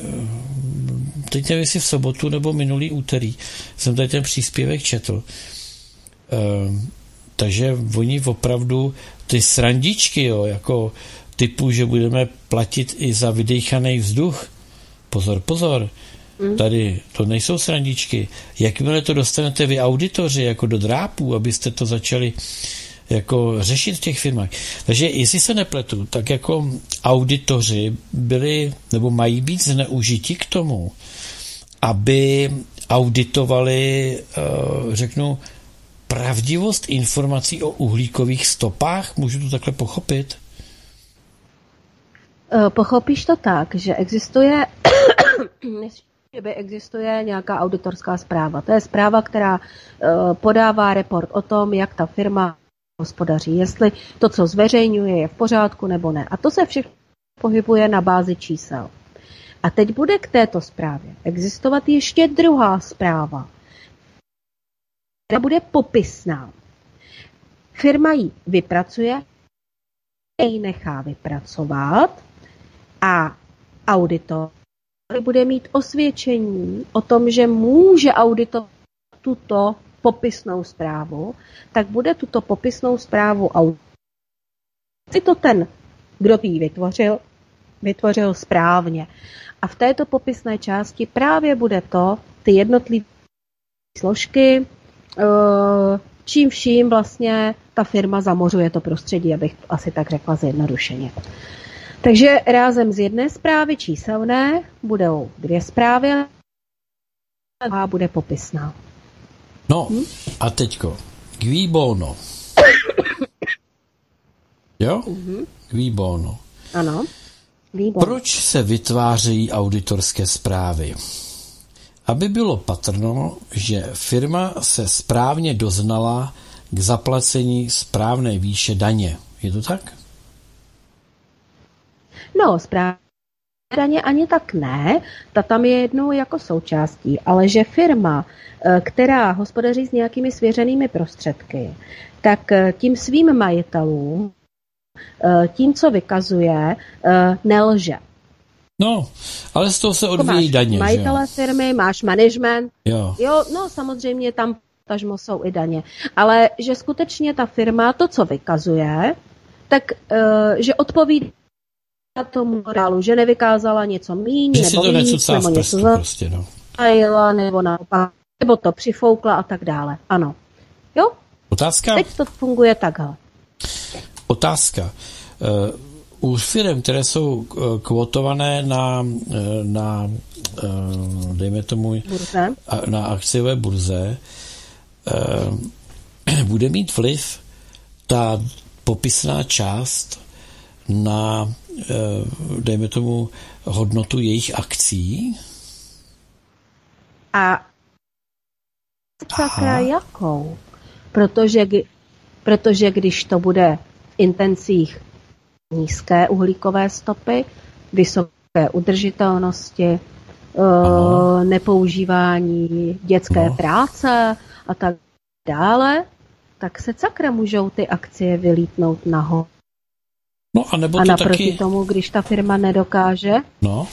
teď nevím, jestli v sobotu nebo minulý úterý, jsem tady ten příspěvek četl. Ehm, takže oni opravdu ty srandičky, jo, jako typu, že budeme platit i za vydýchaný vzduch. Pozor, pozor. Mm. Tady to nejsou srandičky. Jakmile to dostanete vy auditoři jako do drápů, abyste to začali jako řešit v těch firmách. Takže jestli se nepletu, tak jako auditoři byli nebo mají být zneužiti k tomu, aby auditovali, eh, řeknu, pravdivost informací o uhlíkových stopách? Můžu to takhle pochopit? Eh, pochopíš to tak, že existuje, (coughs) že by existuje nějaká auditorská zpráva. To je zpráva, která eh, podává report o tom, jak ta firma hospodaří, jestli to, co zveřejňuje, je v pořádku nebo ne. A to se všechno pohybuje na bázi čísel. A teď bude k této zprávě existovat ještě druhá zpráva, která bude popisná. Firma ji vypracuje, ji nechá vypracovat a auditor bude mít osvědčení o tom, že může auditovat tuto popisnou zprávu, tak bude tuto popisnou zprávu si to ten, kdo ji vytvořil, vytvořil správně. A v této popisné části právě bude to, ty jednotlivé složky, eh, čím vším vlastně ta firma zamořuje to prostředí, abych asi tak řekla zjednodušeně. Takže rázem z jedné zprávy číselné budou dvě zprávy a bude popisná. No hm? a teďko, qui bono. jo? Mm-hmm. Qui bono. Ano. Výborný. Proč se vytvářejí auditorské zprávy? Aby bylo patrno, že firma se správně doznala k zaplacení správné výše daně. Je to tak? No, správně daně ani tak ne, ta tam je jednou jako součástí, ale že firma, eh, která hospodaří s nějakými svěřenými prostředky, tak eh, tím svým majitelům Eh, tím, co vykazuje, nelže. No, ale z toho se jako odvíjí daně. Majitele že? firmy, máš management. Jo. jo, no samozřejmě tam tažmo jsou i daně. Ale že skutečně ta firma to, co vykazuje, tak že odpovídá tomu morálu, že nevykázala něco míň, nebo to víc, nebo něco za... prostě, no. nebo naopak, nebo to přifoukla a tak dále. Ano. Jo? Otázka? Teď to funguje takhle. Otázka. Eh, u firm, které jsou eh, kvotované na, eh, na dejme tomu, burze. na akciové burze, (clears throat) bude mít vliv ta popisná část na, dejme tomu, hodnotu jejich akcí? A sakra jakou? Protože, protože když to bude intencích nízké uhlíkové stopy, vysoké udržitelnosti, Aha. Eh, nepoužívání dětské no. práce a tak dále, tak se sakra můžou ty akcie vylítnout nahoru. No a nebo a to naproti taky... tomu, když ta firma nedokáže, no.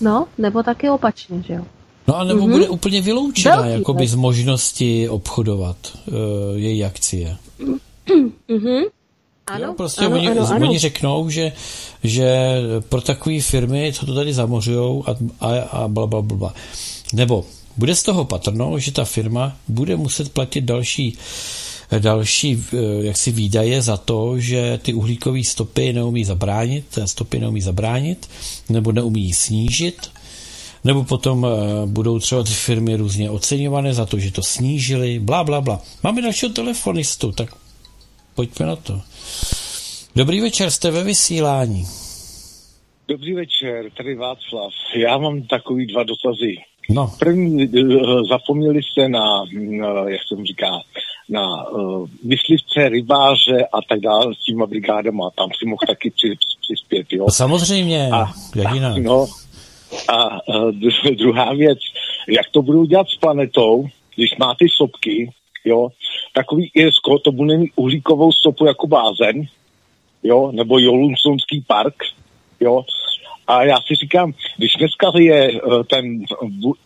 no, nebo taky opačně, že jo. No a nebo mm-hmm. bude úplně vyloučena jakoby z možnosti obchodovat uh, její akcie. (clears throat) Mm-hmm. Ano, jo, prostě ano, oni, ano, ano. oni řeknou, že, že pro takové firmy, co to tady zamořují a, a, a bla, bla, bla. Nebo bude z toho patrno, že ta firma bude muset platit další další eh, jaksi výdaje za to, že ty uhlíkové stopy neumí zabránit, stopy neumí zabránit, nebo neumí snížit, nebo potom eh, budou třeba ty firmy různě oceňované za to, že to snížili, bla, bla, bla. Máme dalšího telefonistu, tak pojďme na to. Dobrý večer, jste ve vysílání. Dobrý večer, tady Václav. Já mám takový dva dotazy. No. První, eh, zapomněli jste na, jak jsem říká, na uh, myslivce, rybáře a tak dále s těma brigádama. Tam si mohl taky při, přispět, jo? Samozřejmě, a, jak jinak. No, a uh, druhá věc, jak to budou dělat s planetou, když má ty sopky, jo, takový Irsko, to bude mít uhlíkovou stopu jako bázen, jo, nebo Jolumsonský park, jo, a já si říkám, když dneska je eh, ten,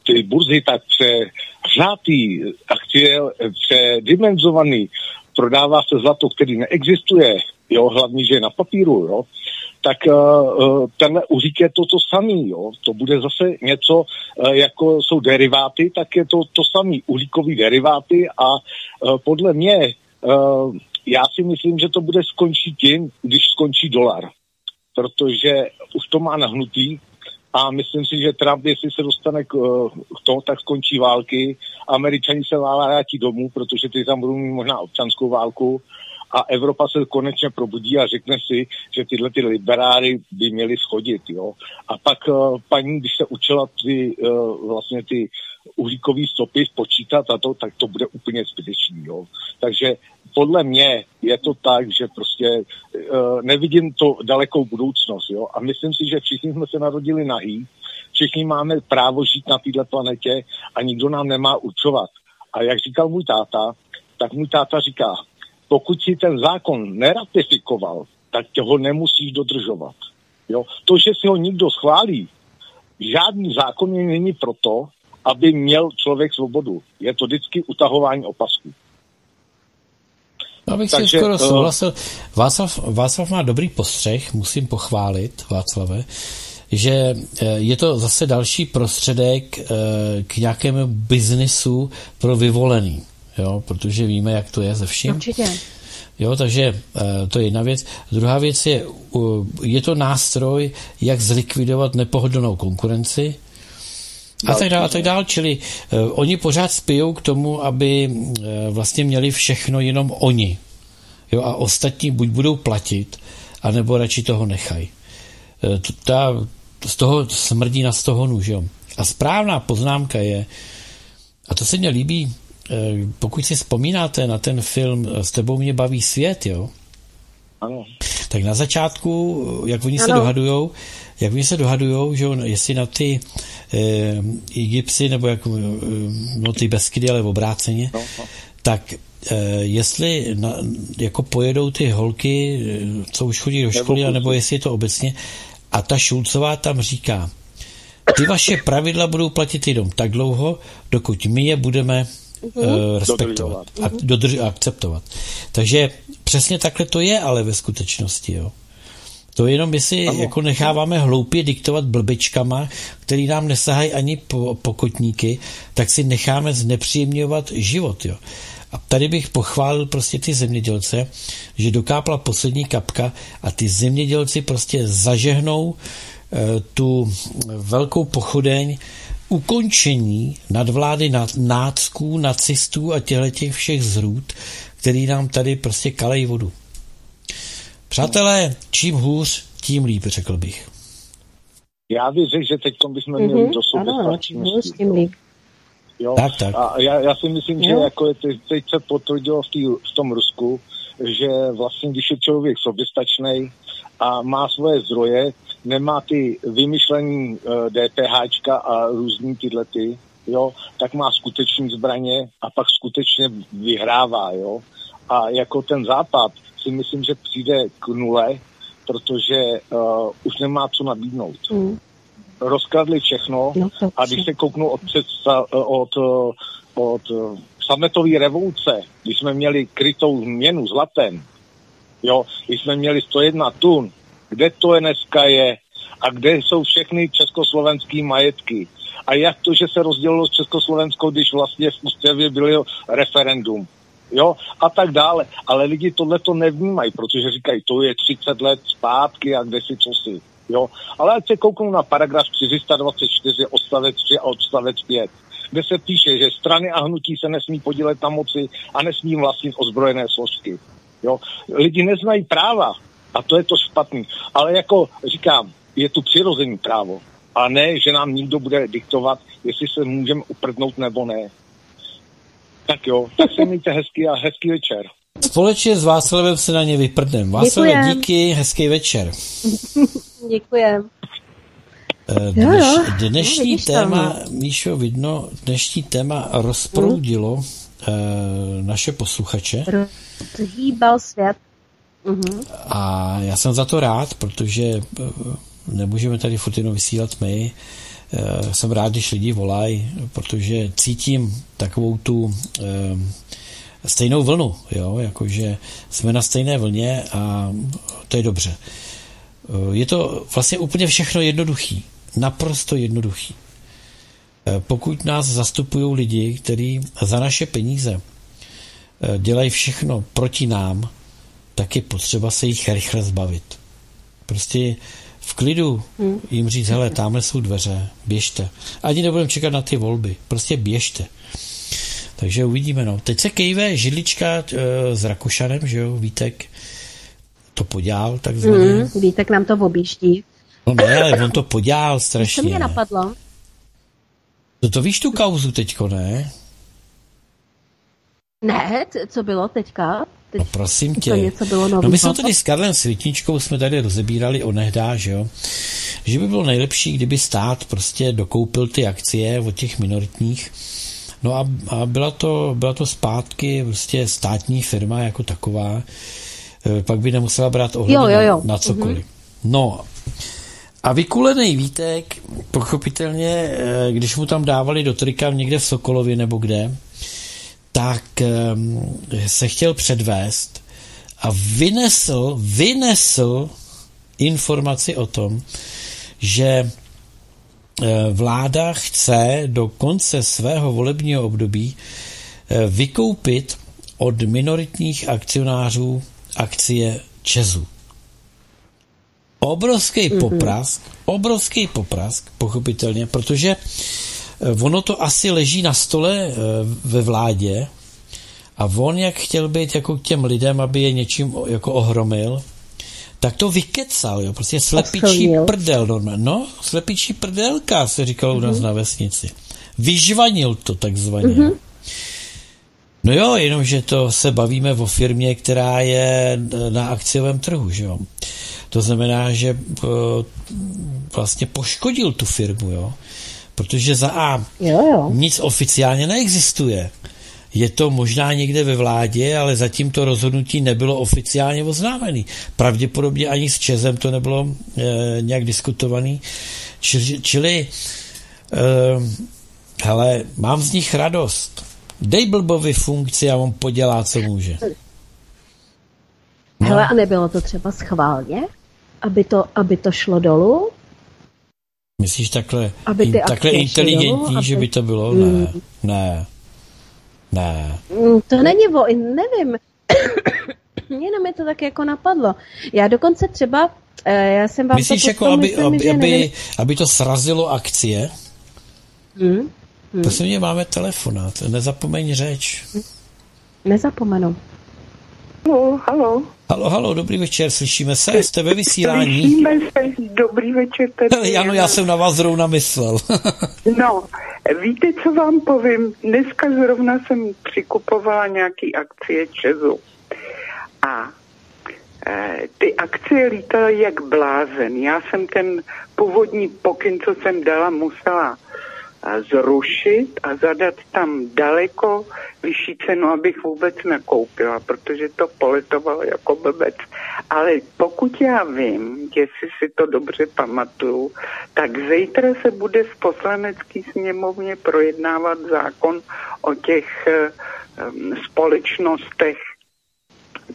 ty burzy tak přehřátý, akcie předimenzovaný, prodává se zlato, který neexistuje, jo, hlavně, že je na papíru, jo, tak uh, tenhle uhlík je to to samý, jo. To bude zase něco, uh, jako jsou deriváty, tak je to to samý, uhlíkový deriváty a uh, podle mě, uh, já si myslím, že to bude skončit tím, když skončí dolar. Protože už to má nahnutý a myslím si, že Trump, jestli se dostane k, k tomu, tak skončí války. Američani se vrátí domů, protože ty tam budou mít možná občanskou válku a Evropa se konečně probudí a řekne si, že tyhle ty liberáry by měly schodit. Jo? A pak uh, paní, když se učila ty, uh, vlastně ty uhlíkové stopy spočítat a to, tak to bude úplně zbytečný. Jo? Takže podle mě je to tak, že prostě uh, nevidím to dalekou budoucnost. Jo? A myslím si, že všichni jsme se narodili nahý, všichni máme právo žít na této planetě a nikdo nám nemá určovat. A jak říkal můj táta, tak můj táta říká, pokud si ten zákon neratifikoval, tak tě ho nemusíš dodržovat. Jo? To, že si ho nikdo schválí, žádný zákon není proto, aby měl člověk svobodu. Je to vždycky utahování opasků. Abych Takže, si skoro uh, souhlasil. Václav, Václav má dobrý postřeh, musím pochválit Václave, že eh, je to zase další prostředek eh, k nějakému biznisu pro vyvolený, jo, protože víme, jak to je ze vším. Určitě. Jo, takže to je jedna věc. Druhá věc je, je to nástroj, jak zlikvidovat nepohodlnou konkurenci, a tak dále, a tak dále. Čili uh, oni pořád spijou k tomu, aby uh, vlastně měli všechno jenom oni. Jo, a ostatní buď budou platit, anebo radši toho nechají. Uh, ta, z toho smrdí na toho nůž, jo. A správná poznámka je, a to se mně líbí, uh, pokud si vzpomínáte na ten film S tebou mě baví svět, jo, ano. tak na začátku, jak oni ano. se dohadujou, jak oni se dohadujou, že on, jestli na ty Egypsy, nebo jak, eh, no ty Beskydy, ale v obráceně, no, no. tak e, jestli na, jako pojedou ty holky, co už chodí do školy, nebo, nebo jestli je to obecně, a ta Šulcová tam říká, ty vaše pravidla budou platit jenom tak dlouho, dokud my je budeme uh, respektovat a dodrž- a akceptovat. Takže přesně takhle to je, ale ve skutečnosti, jo. To jenom my si ano. jako necháváme hloupě diktovat blbečkama, který nám nesahají ani po, pokotníky, tak si necháme znepříjemňovat život. Jo. A tady bych pochválil prostě ty zemědělce, že dokápla poslední kapka a ty zemědělci prostě zažehnou e, tu velkou pochodeň ukončení nadvlády nad nácků, nacistů a těchto těch všech zrůd, který nám tady prostě kalej vodu. Přátelé, čím hůř, tím líp, řekl bych. Já bych řekl, že teď bychom měli mm-hmm. do sobě čím hůř, tím líp. Jo? Tak, tak. A já, já si myslím, jo. že jako je teď, teď se potvrdilo v, tý, v tom Rusku, že vlastně, když je člověk soběstačný a má svoje zdroje, nemá ty vymyšlení uh, eh, DPH a různý tyhle ty, jo, tak má skutečný zbraně a pak skutečně vyhrává, jo. A jako ten západ si myslím, že přijde k nule, protože uh, už nemá co nabídnout. Mm. Rozkradli všechno no, a když se kouknu od, předsta, od, od, od sametové revoluce, když jsme měli krytou změnu zlatem, jo, když jsme měli 101 tun, kde to je dneska je a kde jsou všechny československé majetky. A jak to, že se rozdělilo Československo, když vlastně v ústavě bylo referendum jo, a tak dále. Ale lidi tohle to nevnímají, protože říkají, to je 30 let zpátky a kde si co si, jo. Ale ať se kouknou na paragraf 424 odstavec 3 a odstavec 5, kde se píše, že strany a hnutí se nesmí podílet na moci a nesmí vlastnit ozbrojené složky. Jo. Lidi neznají práva a to je to špatný. Ale jako říkám, je tu přirozený právo. A ne, že nám někdo bude diktovat, jestli se můžeme uprdnout nebo ne. Tak jo, tak se mějte hezký a hezký večer. Společně s Václavem se na ně vyprdnem. Václav, díky, hezký večer. (laughs) Děkujem. Eh, dneš, dnešní no, téma, tam. Míšo, vidno, dnešní téma rozproudilo mm. uh, naše posluchače. Rozhýbal svět. Uh-huh. A já jsem za to rád, protože uh, nemůžeme tady furt jenom vysílat my. Uh, Eh, jsem rád, když lidi volají, protože cítím takovou tu eh, stejnou vlnu, jo, jakože jsme na stejné vlně a to je dobře. Eh, je to vlastně úplně všechno jednoduchý, naprosto jednoduchý. Pokud nás zastupují lidi, kteří za naše peníze dělají všechno proti nám, tak je potřeba se jich rychle zbavit. Prostě v klidu hmm. jim říct, hele, tamhle jsou dveře, běžte. Ani nebudeme čekat na ty volby, prostě běžte. Takže uvidíme, no. Teď se kejve židlička e, s Rakušanem, že jo, Vítek to podělal takzvaně. Hmm, Vítek nám to objíždí. No ne, ale on to podělal (laughs) strašně. Co mě napadlo? No to víš tu kauzu teďko, ne? Ne, co bylo teďka? Teď no prosím tě. To něco bylo no my jsme tady s Karlem Světničkou jsme tady rozebírali o nehdá, že jo? Že by bylo nejlepší, kdyby stát prostě dokoupil ty akcie od těch minoritních. No a, a byla, to, byla to zpátky prostě státní firma jako taková. E, pak by nemusela brát ohled jo, jo, jo. na cokoliv. Mm-hmm. No A vykulený Vítek, pochopitelně, eh, když mu tam dávali do trika někde v Sokolově nebo kde, tak ehm, se chtěl předvést a vynesl, vynesl informaci o tom, že eh, vláda chce do konce svého volebního období eh, vykoupit od minoritních akcionářů akcie Česu. Obrovský mm-hmm. poprask, obrovský poprask, pochopitelně, protože eh, ono to asi leží na stole ve vládě a on, jak chtěl být jako k těm lidem, aby je něčím jako ohromil, tak to vykecal, jo, prostě slepičí prdel normálně. No, slepičí prdelka se říkalo mm-hmm. u nás mhm. na vesnici. Vyžvanil to takzvaně. Mm-hmm. No jo, jenomže to se bavíme o firmě, která je na akciovém trhu, že jo. To znamená, že uh, vlastně poškodil tu firmu, jo. Protože za A jo, jo. nic oficiálně neexistuje. Je to možná někde ve vládě, ale zatím to rozhodnutí nebylo oficiálně oznámený. Pravděpodobně ani s Čezem to nebylo e, nějak diskutovaný. Čili, čili e, hele, mám z nich radost. Dej blbovi funkci a on podělá, co může. No. Hele, a nebylo to třeba schválně? Aby to, aby to šlo dolů? Myslíš takhle, aby ty takhle inteligentní, dolů, že by to bylo? Ne, mm. ne. Ne. Mm, to není o, nevím. (coughs) Jenom mi to tak jako napadlo. Já dokonce třeba, eh, já jsem vám Myslíš, to jako aby, myslím, aby, aby, aby to srazilo akcie? Hmm. Hmm. To se mě máme telefonát, nezapomeň řeč. Nezapomenu. Halo, halo. Halo, halo, dobrý večer, slyšíme se, jste ve vysílání. Slyšíme se, dobrý večer. Tady (laughs) ano, já jsem na vás zrovna myslel. (laughs) no, víte, co vám povím? Dneska zrovna jsem přikupovala nějaký akcie Česu. A e, ty akcie lítaly jak blázen. Já jsem ten původní pokyn, co jsem dala, musela zrušit a zadat tam daleko vyšší cenu, abych vůbec nekoupila, protože to poletovalo jako blbec. Ale pokud já vím, jestli si to dobře pamatuju, tak zítra se bude v poslanecké sněmovně projednávat zákon o těch um, společnostech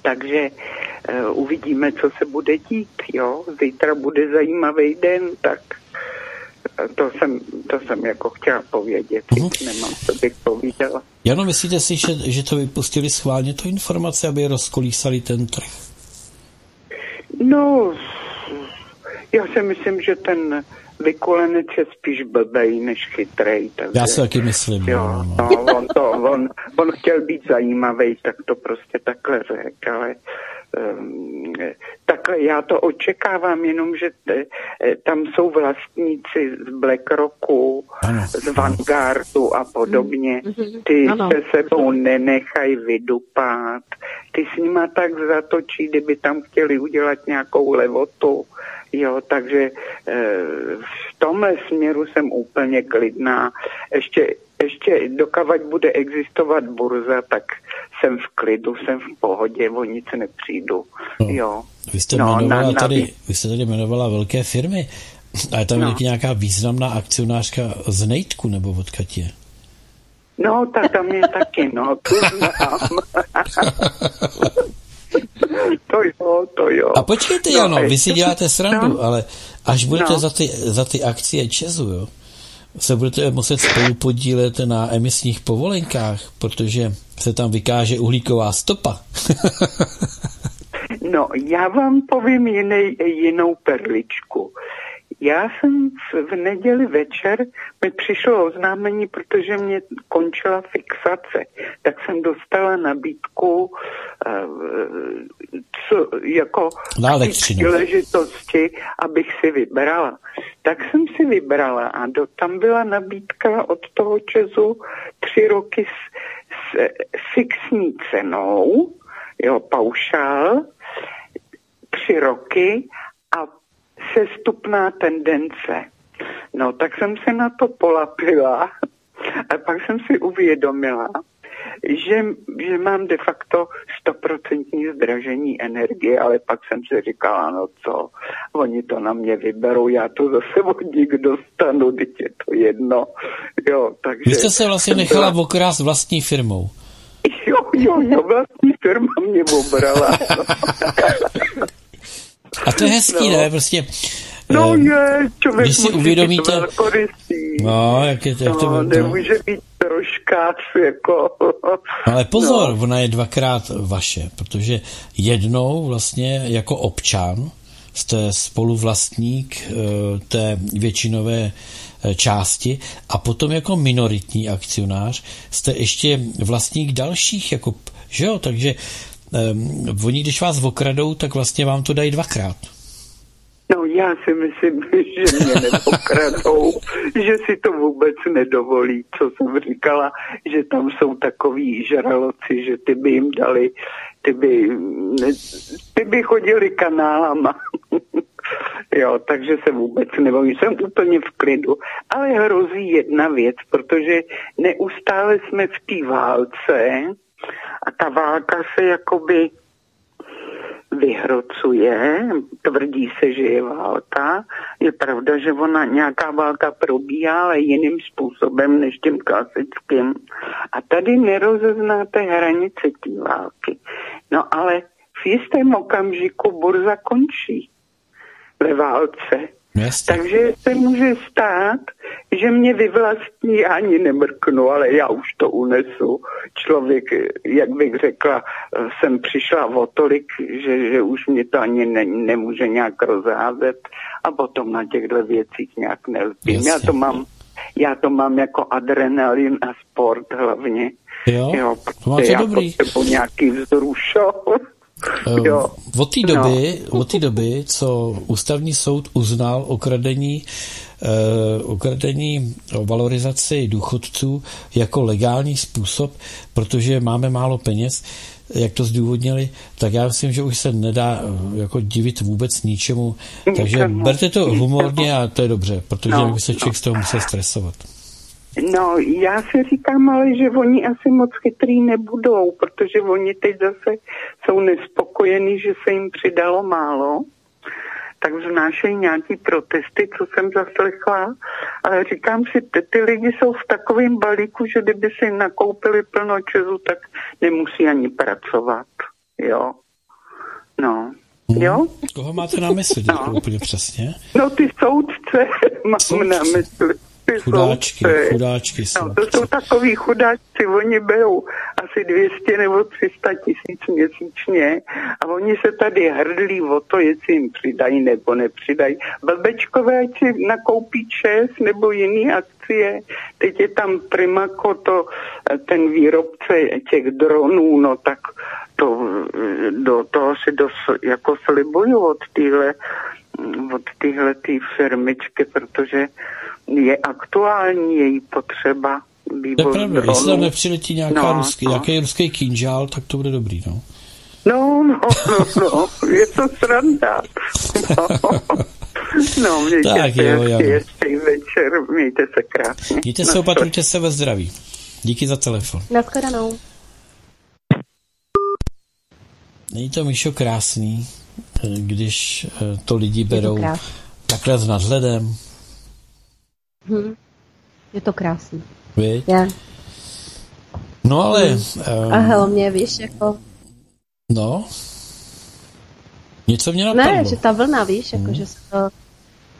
takže uh, uvidíme, co se bude dít. Jo? Zítra bude zajímavý den, tak to jsem, to jsem jako chtěla povědět, uh-huh. nemám, co bych povídala. Jano, myslíte si, že, že to vypustili schválně to informace, aby rozkolísali ten trh? No, já si myslím, že ten vykolenec je spíš blbej než chytrej. Takže, já si taky myslím. Jo, no, no. no on, to, on, on chtěl být zajímavý, tak to prostě takhle řekl, ale takhle já to očekávám, jenom že te, tam jsou vlastníci z BlackRocku, ano. z Vanguardu a podobně. Mm-hmm. Ty ano. se sebou nenechají vydupat. Ty s nima tak zatočí, kdyby tam chtěli udělat nějakou levotu. Jo, takže e, v tomhle směru jsem úplně klidná. Ještě ještě dokavať bude existovat burza, tak jsem v klidu, jsem v pohodě, o nic nepřijdu. No, jo. Vy jste, no, jmenovala na, na, tady, vy jste tady jmenovala velké firmy. A je tam no. nějaká významná akcionářka z Nejtku nebo odkud je? No, tak tam je taky, no, tu znám. (laughs) to jo, to jo. A počkejte, no, Jano, vy si děláte srandu, no. ale až budete no. za, ty, za ty akcie Česu, jo, se budete muset spolu podílet na emisních povolenkách, protože se tam vykáže uhlíková stopa. (laughs) no, já vám povím jiný, jinou perličku. Já jsem v, v neděli večer, mi přišlo oznámení, protože mě končila fixace, tak jsem dostala nabídku uh, co, jako příležitosti, abych si vybrala. Tak jsem si vybrala a do, tam byla nabídka od toho Česu tři roky s, s fixní cenou, jo, paušál, tři roky sestupná tendence. No, tak jsem se na to polapila a pak jsem si uvědomila, že, že mám de facto stoprocentní zdražení energie, ale pak jsem si říkala, no co, oni to na mě vyberou, já to zase od nich dostanu, teď je to jedno. Jo, takže Vy jste se vlastně nechala byla... okrást vlastní firmou. Jo, jo, jo, vlastní firma mě obrala. (laughs) A to je hezký, no. ne? Prostě No je, člověk když si uvědomíte, no, jak, je, jak to no, nemůže být troška jako... Ale pozor, no. ona je dvakrát vaše, protože jednou vlastně jako občan jste spoluvlastník eh, té většinové eh, části a potom jako minoritní akcionář jste ještě vlastník dalších, jako, že jo, takže um, oni, když vás okradou, tak vlastně vám to dají dvakrát. No já si myslím, (laughs) že mě nepokradou, že si to vůbec nedovolí, co jsem říkala, že tam jsou takový žraloci, že ty by jim dali, ty by, ty by chodili kanálama. (laughs) jo, takže se vůbec nebojím, jsem úplně v klidu. Ale hrozí jedna věc, protože neustále jsme v té válce a ta válka se jakoby vyhrocuje, tvrdí se, že je válka. Je pravda, že ona nějaká válka probíhá, ale jiným způsobem než tím klasickým. A tady nerozeznáte hranice té války. No ale v jistém okamžiku burza končí ve válce. Jasně. Takže se může stát, že mě vyvlastní ani nemrknu, ale já už to unesu. Člověk, jak bych řekla, jsem přišla o tolik, že, že už mě to ani ne, nemůže nějak rozházet a potom na těchto věcích nějak nelpím. Já to mám já to mám jako adrenalin a sport hlavně. Jo, jo to máte já dobrý. nějaký vzrušov. (laughs) Eh, jo. Od té doby, no. od té doby, co ústavní soud uznal okradení uh, okradení o valorizaci důchodců jako legální způsob, protože máme málo peněz, jak to zdůvodnili, tak já myslím, že už se nedá eh, jako divit vůbec ničemu. Takže berte to humorně a to je dobře, protože no, by se člověk z toho musel stresovat. No, já si říkám ale, že oni asi moc chytrý nebudou, protože oni teď zase jsou nespokojení, že se jim přidalo málo, tak vznášejí nějaký protesty, co jsem zaslechla, ale říkám si, ty, ty lidi jsou v takovém balíku, že kdyby si nakoupili plno česu, tak nemusí ani pracovat, jo. No. Hmm. Jo? Koho máte na mysli no. úplně přesně? No ty soudce (laughs) mám soudce. na mysli chudáčky, chudáčky jsou. No, to jsou takový chudáčci, oni berou asi 200 nebo 300 tisíc měsíčně a oni se tady hrdlí o to, jestli jim přidají nebo nepřidají. Blbečkové si nakoupí čes nebo jiný akcie. Teď je tam Primaco, to, ten výrobce těch dronů, no tak to, do toho si dos, jako slibuju od téhle od téhle firmičky, protože je aktuální její potřeba vývoz To je pravda, jestli tam nepřiletí nějaká no, ruský, no. nějaký ruský kinžál, tak to bude dobrý, no. No, no, no, no, je to sranda. No, (laughs) no mějte tak, se jo, hezký večer, mějte se krásně. Mějte se, opatrujte se ve zdraví. Díky za telefon. Naschledanou. Není to, Míšo, krásný, když eh, to lidi berou takhle s nadhledem, Hmm. Je to krásný. Víš? Je. No ale... Hmm. Um, a hlavně, víš, jako... No. Něco mě napadlo. Ne, že ta vlna, víš, jako, hmm. že se to...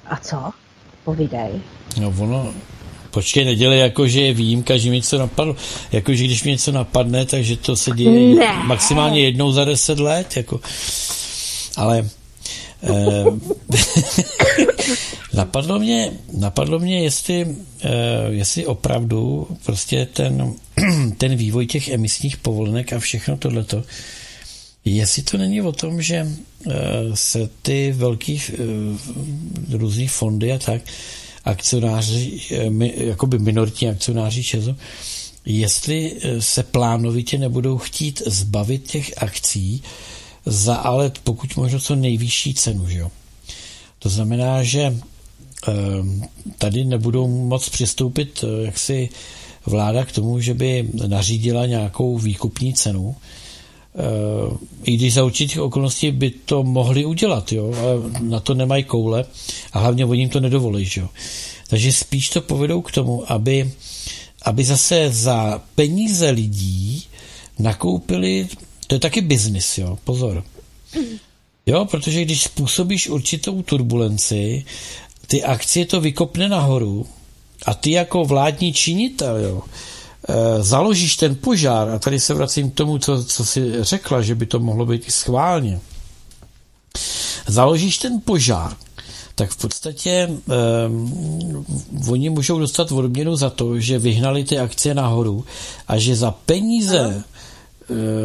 A co? Povídej. No ono... Počkej, nedělej jako, že je výjimka, že mi něco napadlo. Jako, že když mi něco napadne, takže to se děje ne. maximálně jednou za deset let. Jako. Ale Eh, (laughs) napadlo mě, napadlo mě jestli, eh, jestli opravdu prostě ten, (clears throat) ten vývoj těch emisních povolenek a všechno tohleto, jestli to není o tom, že eh, se ty velký různý fondy a tak, akcionáři, jakoby minoritní akcionáři Česu, jestli se plánovitě nebudou chtít zbavit těch akcí, za ale pokud možno co nejvyšší cenu. Že jo? To znamená, že ehm, tady nebudou moc přistoupit eh, jaksi vláda k tomu, že by nařídila nějakou výkupní cenu, Eh, i když za určitých okolností by to mohli udělat, jo, ale na to nemají koule a hlavně oni jim to nedovolí, jo. Takže spíš to povedou k tomu, aby, aby zase za peníze lidí nakoupili, to je taky biznis, jo, pozor. Jo, protože když způsobíš určitou turbulenci, ty akcie to vykopne nahoru a ty jako vládní činitel, jo, Eh, založíš ten požár, a tady se vracím k tomu, co, co si řekla, že by to mohlo být i schválně, založíš ten požár, tak v podstatě um, oni můžou dostat odměnu za to, že vyhnali ty akcie nahoru a že za peníze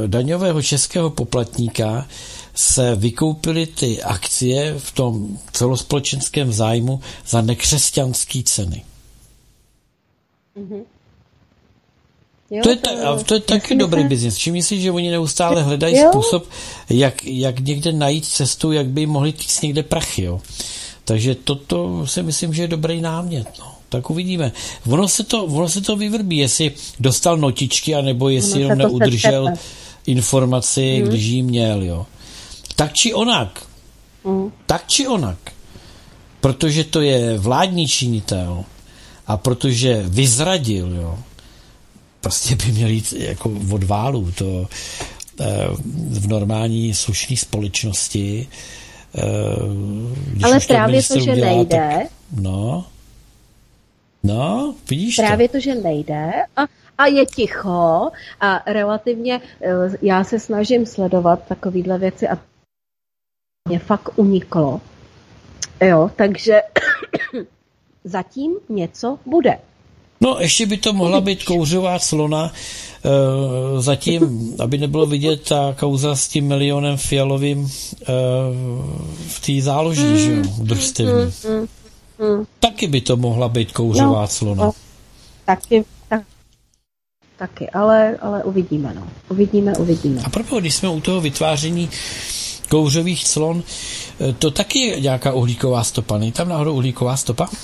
daňového českého poplatníka se vykoupily ty akcie v tom celospolečenském zájmu za nekřesťanské ceny. Mm-hmm. Jo, to je, ta, to je taky dobrý biznis. Čím myslíš, že oni neustále hledají jo? způsob, jak, jak někde najít cestu, jak by mohli týct někde prachy. Jo? Takže toto si myslím, že je dobrý námět. No. Tak uvidíme. Ono se to, ono se to vyvrbí, jestli dostal notičky, anebo jestli jenom neudržel informaci, hmm. když jí měl. Jo. Tak či onak. Hmm. Tak či onak. Protože to je vládní činitel a protože vyzradil, jo, prostě by měl jít jako od válu. To eh, v normální slušné společnosti eh, když Ale právě to, že udělá, nejde. Tak, no, no, vidíš Právě to, to že nejde a, a je ticho a relativně eh, já se snažím sledovat takovýhle věci a mě fakt uniklo. Jo, takže (coughs) zatím něco bude. No, ještě by to mohla být kouřová clona, e, zatím, (laughs) aby nebylo vidět ta kauza s tím milionem fialovým e, v té záloží, mm, že jo, družstevní. Mm, mm, mm. Taky by to mohla být kouřová no, clona. No, taky, tak, taky, ale, ale uvidíme, no. Uvidíme, uvidíme. A proto, když jsme u toho vytváření kouřových clon, eh, to taky je nějaká uhlíková stopa, není tam náhodou uhlíková stopa? (laughs)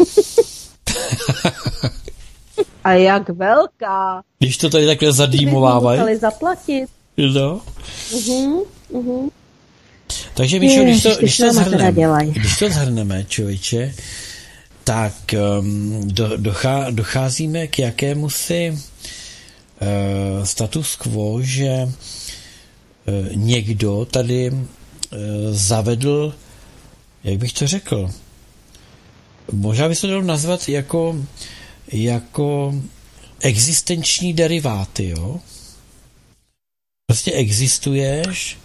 A jak velká. Když to tady takhle zadýmovávají. Museli zaplatit. No. Uh-huh, uh-huh. Takže Míšo, když to, když to, zhrneme, když to zhrneme, člověče, tak um, do, dochá, docházíme k jakému si uh, status quo, že uh, někdo tady uh, zavedl, jak bych to řekl, možná by se dalo nazvat jako jako existenční deriváty, jo? Prostě existuješ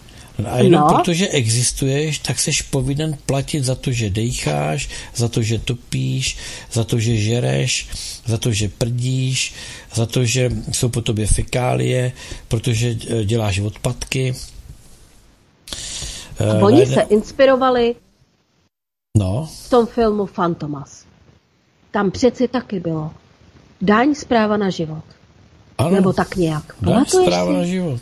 a jenom no. protože existuješ, tak seš povinen platit za to, že dejcháš, za to, že topíš, za to, že žereš, za to, že prdíš, za to, že jsou po tobě fekálie, protože eh, děláš odpadky. A eh, oni se inspirovali no. v tom filmu Fantomas. Tam přeci taky bylo. Daň zpráva na život. Ano. Nebo tak nějak. Daň zpráva na život.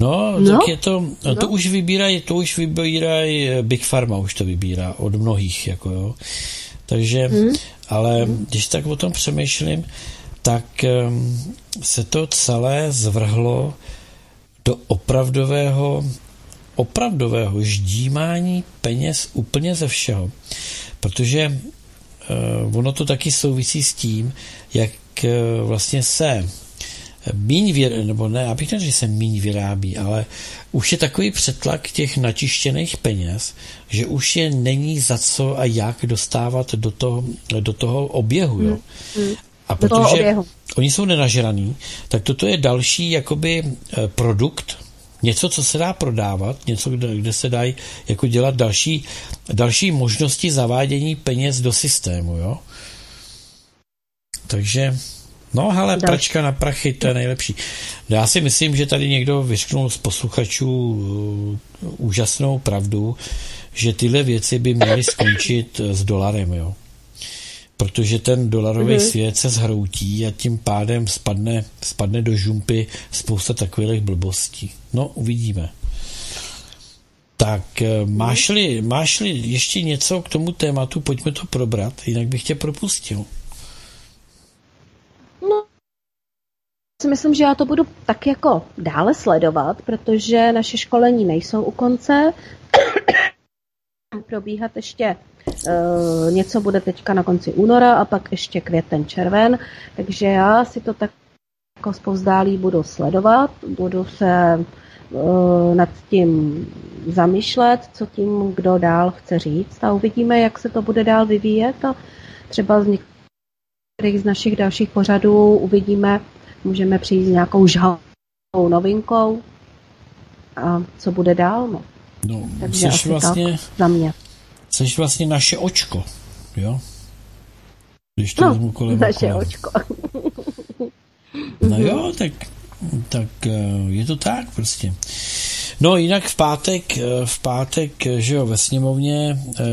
No, no, tak je to, no. to už vybírají, to už vybírají eh, Big Pharma, už to vybírá od mnohých, jako jo. Takže, hmm. ale hmm. když tak o tom přemýšlím, tak um, se to celé zvrhlo do opravdového opravdového ždímání peněz úplně ze všeho. Protože uh, ono to taky souvisí s tím, jak uh, vlastně se míň vyrábí, nebo ne, abych neřekl, že se míň vyrábí, ale už je takový přetlak těch načištěných peněz, že už je není za co a jak dostávat do toho, do toho oběhu. Jo. Hmm. Hmm. A protože oni jsou nenažraný, tak toto je další jakoby eh, produkt, něco, co se dá prodávat, něco, kde, kde se dají jako dělat další, další možnosti zavádění peněz do systému, jo. Takže, no hele, Další. pračka na prachy, to je nejlepší. Já si myslím, že tady někdo vyřknul z posluchačů uh, úžasnou pravdu, že tyhle věci by měly skončit s dolarem, jo protože ten dolarový mm-hmm. svět se zhroutí a tím pádem spadne, spadne do žumpy spousta takových blbostí. No, uvidíme. Tak eh, máš-li, máš-li ještě něco k tomu tématu, pojďme to probrat, jinak bych tě propustil. Si myslím, že já to budu tak jako dále sledovat, protože naše školení nejsou u konce. Probíhat ještě uh, něco bude teďka na konci února a pak ještě květen, červen, takže já si to tak jako spouzdálí budu sledovat, budu se uh, nad tím zamýšlet, co tím kdo dál chce říct a uvidíme, jak se to bude dál vyvíjet a třeba z některých z našich dalších pořadů uvidíme, můžeme přijít s nějakou žhavou novinkou a co bude dál. No, no Takže asi vlastně, tak za mě. Jsi vlastně naše očko, jo? Když to no, vezmu kolem naše kolem. očko. no jo, tak, tak eh, je to tak prostě. No jinak v pátek, eh, v pátek, že jo, ve sněmovně e,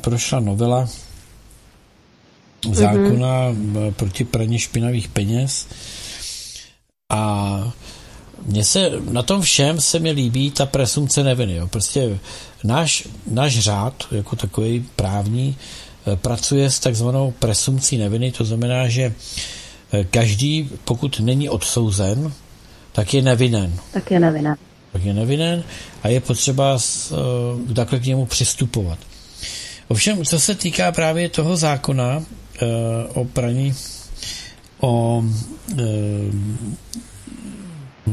prošla novela zákona mm-hmm. proti praní špinavých peněz a mně se, na tom všem se mi líbí ta presumce neviny. Jo. Prostě náš, náš řád, jako takový právní, eh, pracuje s takzvanou presumcí neviny, to znamená, že eh, každý, pokud není odsouzen, tak je nevinen. Tak je nevinen. Tak je nevinen a je potřeba uh, takhle k němu přistupovat. Ovšem, co se týká právě toho zákona o praní, o uh,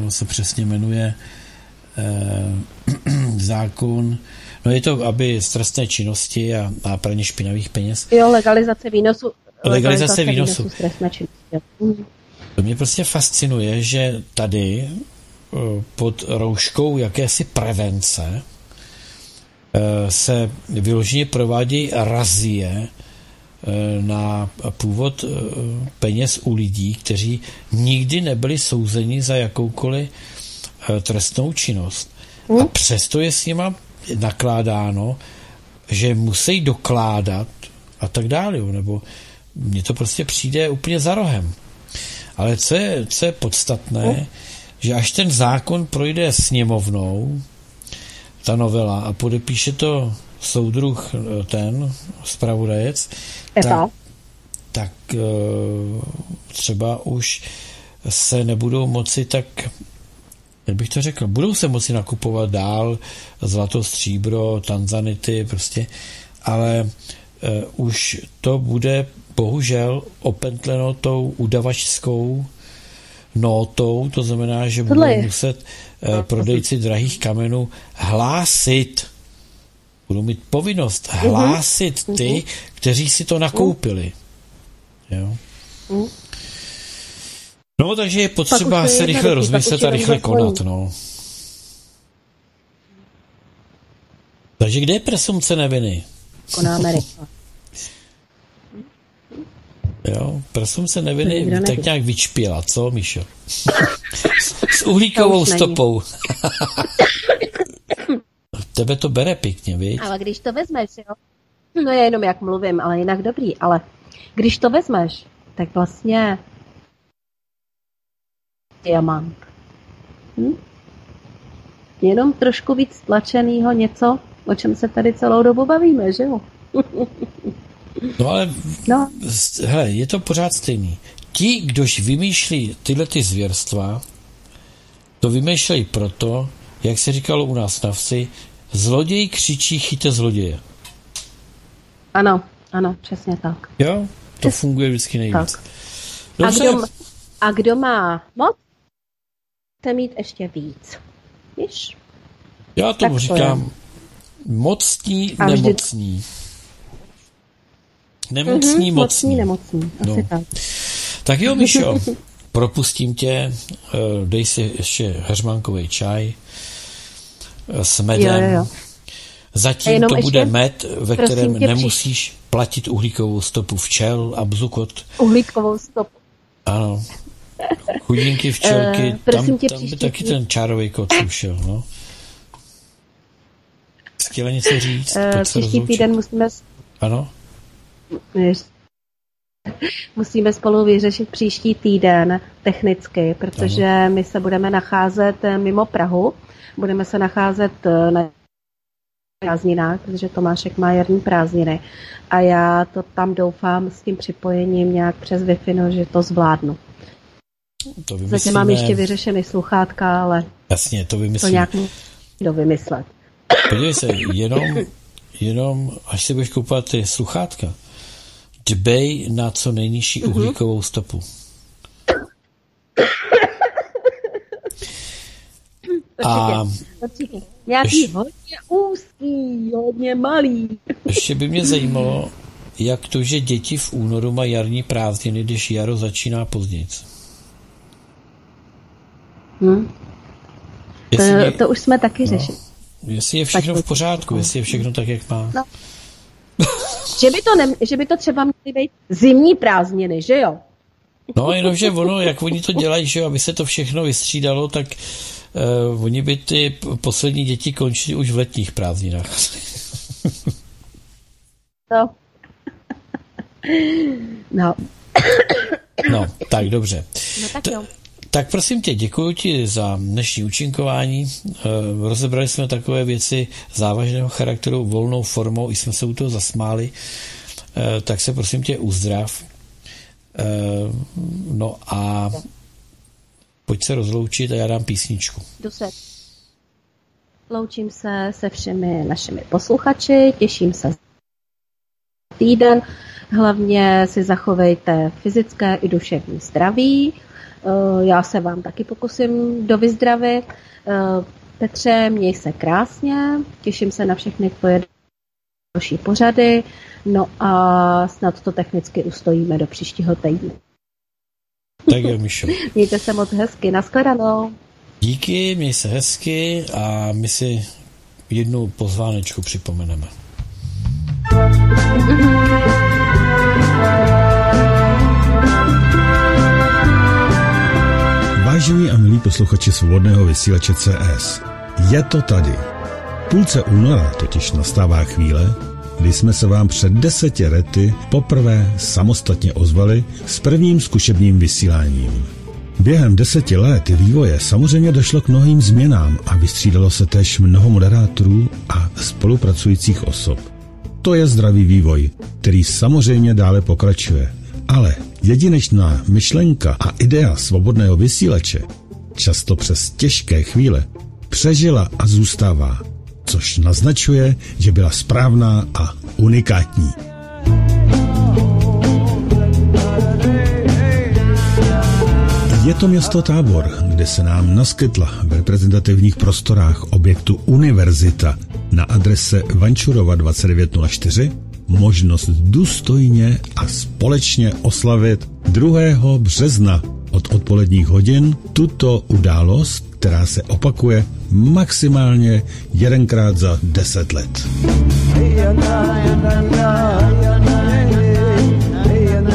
se přesně jmenuje eh, (clears throat) zákon, no je to, aby z trestné činnosti a, a praní špinavých peněz. Jo, legalizace výnosu. Legalizace, legalizace výnosu. výnosu z trestné činnosti. To mě prostě fascinuje, že tady eh, pod rouškou jakési prevence eh, se vyloženě provádějí razie Eh, na původ eh, peněz u lidí, kteří nikdy nebyli souzeni za jakoukoliv eh, trestnou činnost. A hm? přesto je s nima nakládáno, že musí dokládat a tak dále, nebo mně to prostě přijde úplně za rohem. Ale co je, co je podstatné, hm? že až ten zákon projde sněmovnou, ta novela, a podepíše to soudruh ten, zpravodajec, tak, tak eh, třeba už se nebudou moci tak jak bych to řekl, budou se moci nakupovat dál zlato, stříbro, tanzanity prostě, ale uh, už to bude bohužel opentleno tou udavačskou notou, to znamená, že budou muset uh, prodejci drahých kamenů hlásit budou mít povinnost mhm. hlásit ty, mhm. kteří si to nakoupili. Jo? Mhm. No, takže je potřeba se rychle rozmyslet a rychle konat, no. Takže kde je presumce neviny? Konáme (laughs) Jo, presumce neviny tak nějak vyčpěla, co, Míšo? (laughs) S uhlíkovou stopou. (laughs) Tebe to bere pěkně, víš? Ale když to vezmeš, jo? No je jenom jak mluvím, ale jinak dobrý. Ale když to vezmeš, tak vlastně diamant. Hm? Jenom trošku víc tlačenýho něco, o čem se tady celou dobu bavíme, že jo? (laughs) no ale no. hele, je to pořád stejný. Ti, kdož vymýšlí tyhle ty zvěrstva, to vymýšlejí proto, jak se říkalo u nás na vsi, Zloděj křičí chyťte zloděje. Ano, ano, přesně tak. Jo, to Přes... funguje vždycky nejvíc. A kdo, a kdo má moc, chce mít ještě víc. Víš? Já tomu tak říkám to mocní, a nemocní. Nemocní, mm-hmm, mocní. Mocní, nemocní. Asi no. tak. tak jo, Mišo, (laughs) propustím tě, eh, dej si ještě heřmankový čaj, s medem. Jo, jo, jo. Zatím to bude ještě, med, ve kterém nemusíš při... platit uhlíkovou stopu včel a bzukot. Uhlíkovou stopu. Ano. Chudinky včelky, uh, tam, tam by taky ten čárový kot ušel, no. Chtěla něco říct? Uh, příští týden musíme... Ano? (laughs) Musíme spolu vyřešit příští týden technicky, protože ano. my se budeme nacházet mimo Prahu budeme se nacházet eh, na prázdninách, protože Tomášek má jarní prázdniny a já to tam doufám s tím připojením nějak přes wi no, že to zvládnu. To vymyslíme... Zatím mám ještě vyřešený sluchátka, ale... Jasně, to vymyslíme. To nějak do vymyslet. Podívej se, jenom, jenom až si budeš kupovat ty sluchátka, dbej na co nejnižší uh-huh. uhlíkovou stopu. (laughs) A Nějaký ještě, hodně úzký, hodně malý. (laughs) Ještě by mě zajímalo, jak to, že děti v únoru mají jarní prázdniny, když jaro začíná později. Hmm. To, je, to už jsme taky no, řešili. Jestli je všechno v pořádku, jestli je všechno tak, jak má. No. (laughs) že, by to ne, že by to třeba měly být zimní prázdniny, že jo? No, jenomže ono, jak oni to dělají, že jo, aby se to všechno vystřídalo, tak uh, oni by ty poslední děti končili už v letních prázdninách. (laughs) no. (laughs) no. No, tak dobře. No tak jo. Tak prosím tě, děkuji ti za dnešní účinkování. Eh, rozebrali jsme takové věci závažného charakteru volnou formou, i jsme se u toho zasmáli. Eh, tak se prosím tě uzdrav. Eh, no a pojď se rozloučit a já dám písničku. Jdu se. Loučím se se všemi našimi posluchači, těším se týden. Hlavně si zachovejte fyzické i duševní zdraví já se vám taky pokusím dovyzdravit. Eh, Petře, měj se krásně, těším se na všechny tvoje další pořady, no a snad to technicky ustojíme do příštího týdne. Tak jo, Mišo. (laughs) Mějte se moc hezky, nashledanou. Díky, měj se hezky a my si jednu pozvánečku připomeneme. Vážení a milí posluchači svobodného vysílače CS, je to tady. V půlce února totiž nastává chvíle, kdy jsme se vám před deseti lety poprvé samostatně ozvali s prvním zkušebním vysíláním. Během deseti let vývoje samozřejmě došlo k mnohým změnám a vystřídalo se též mnoho moderátorů a spolupracujících osob. To je zdravý vývoj, který samozřejmě dále pokračuje. Ale jedinečná myšlenka a idea svobodného vysílače, často přes těžké chvíle, přežila a zůstává, což naznačuje, že byla správná a unikátní. Je to město Tábor, kde se nám naskytla v reprezentativních prostorách objektu Univerzita na adrese Vančurova 2904 možnost důstojně a společně oslavit 2. března od odpoledních hodin tuto událost, která se opakuje maximálně jedenkrát za 10 let.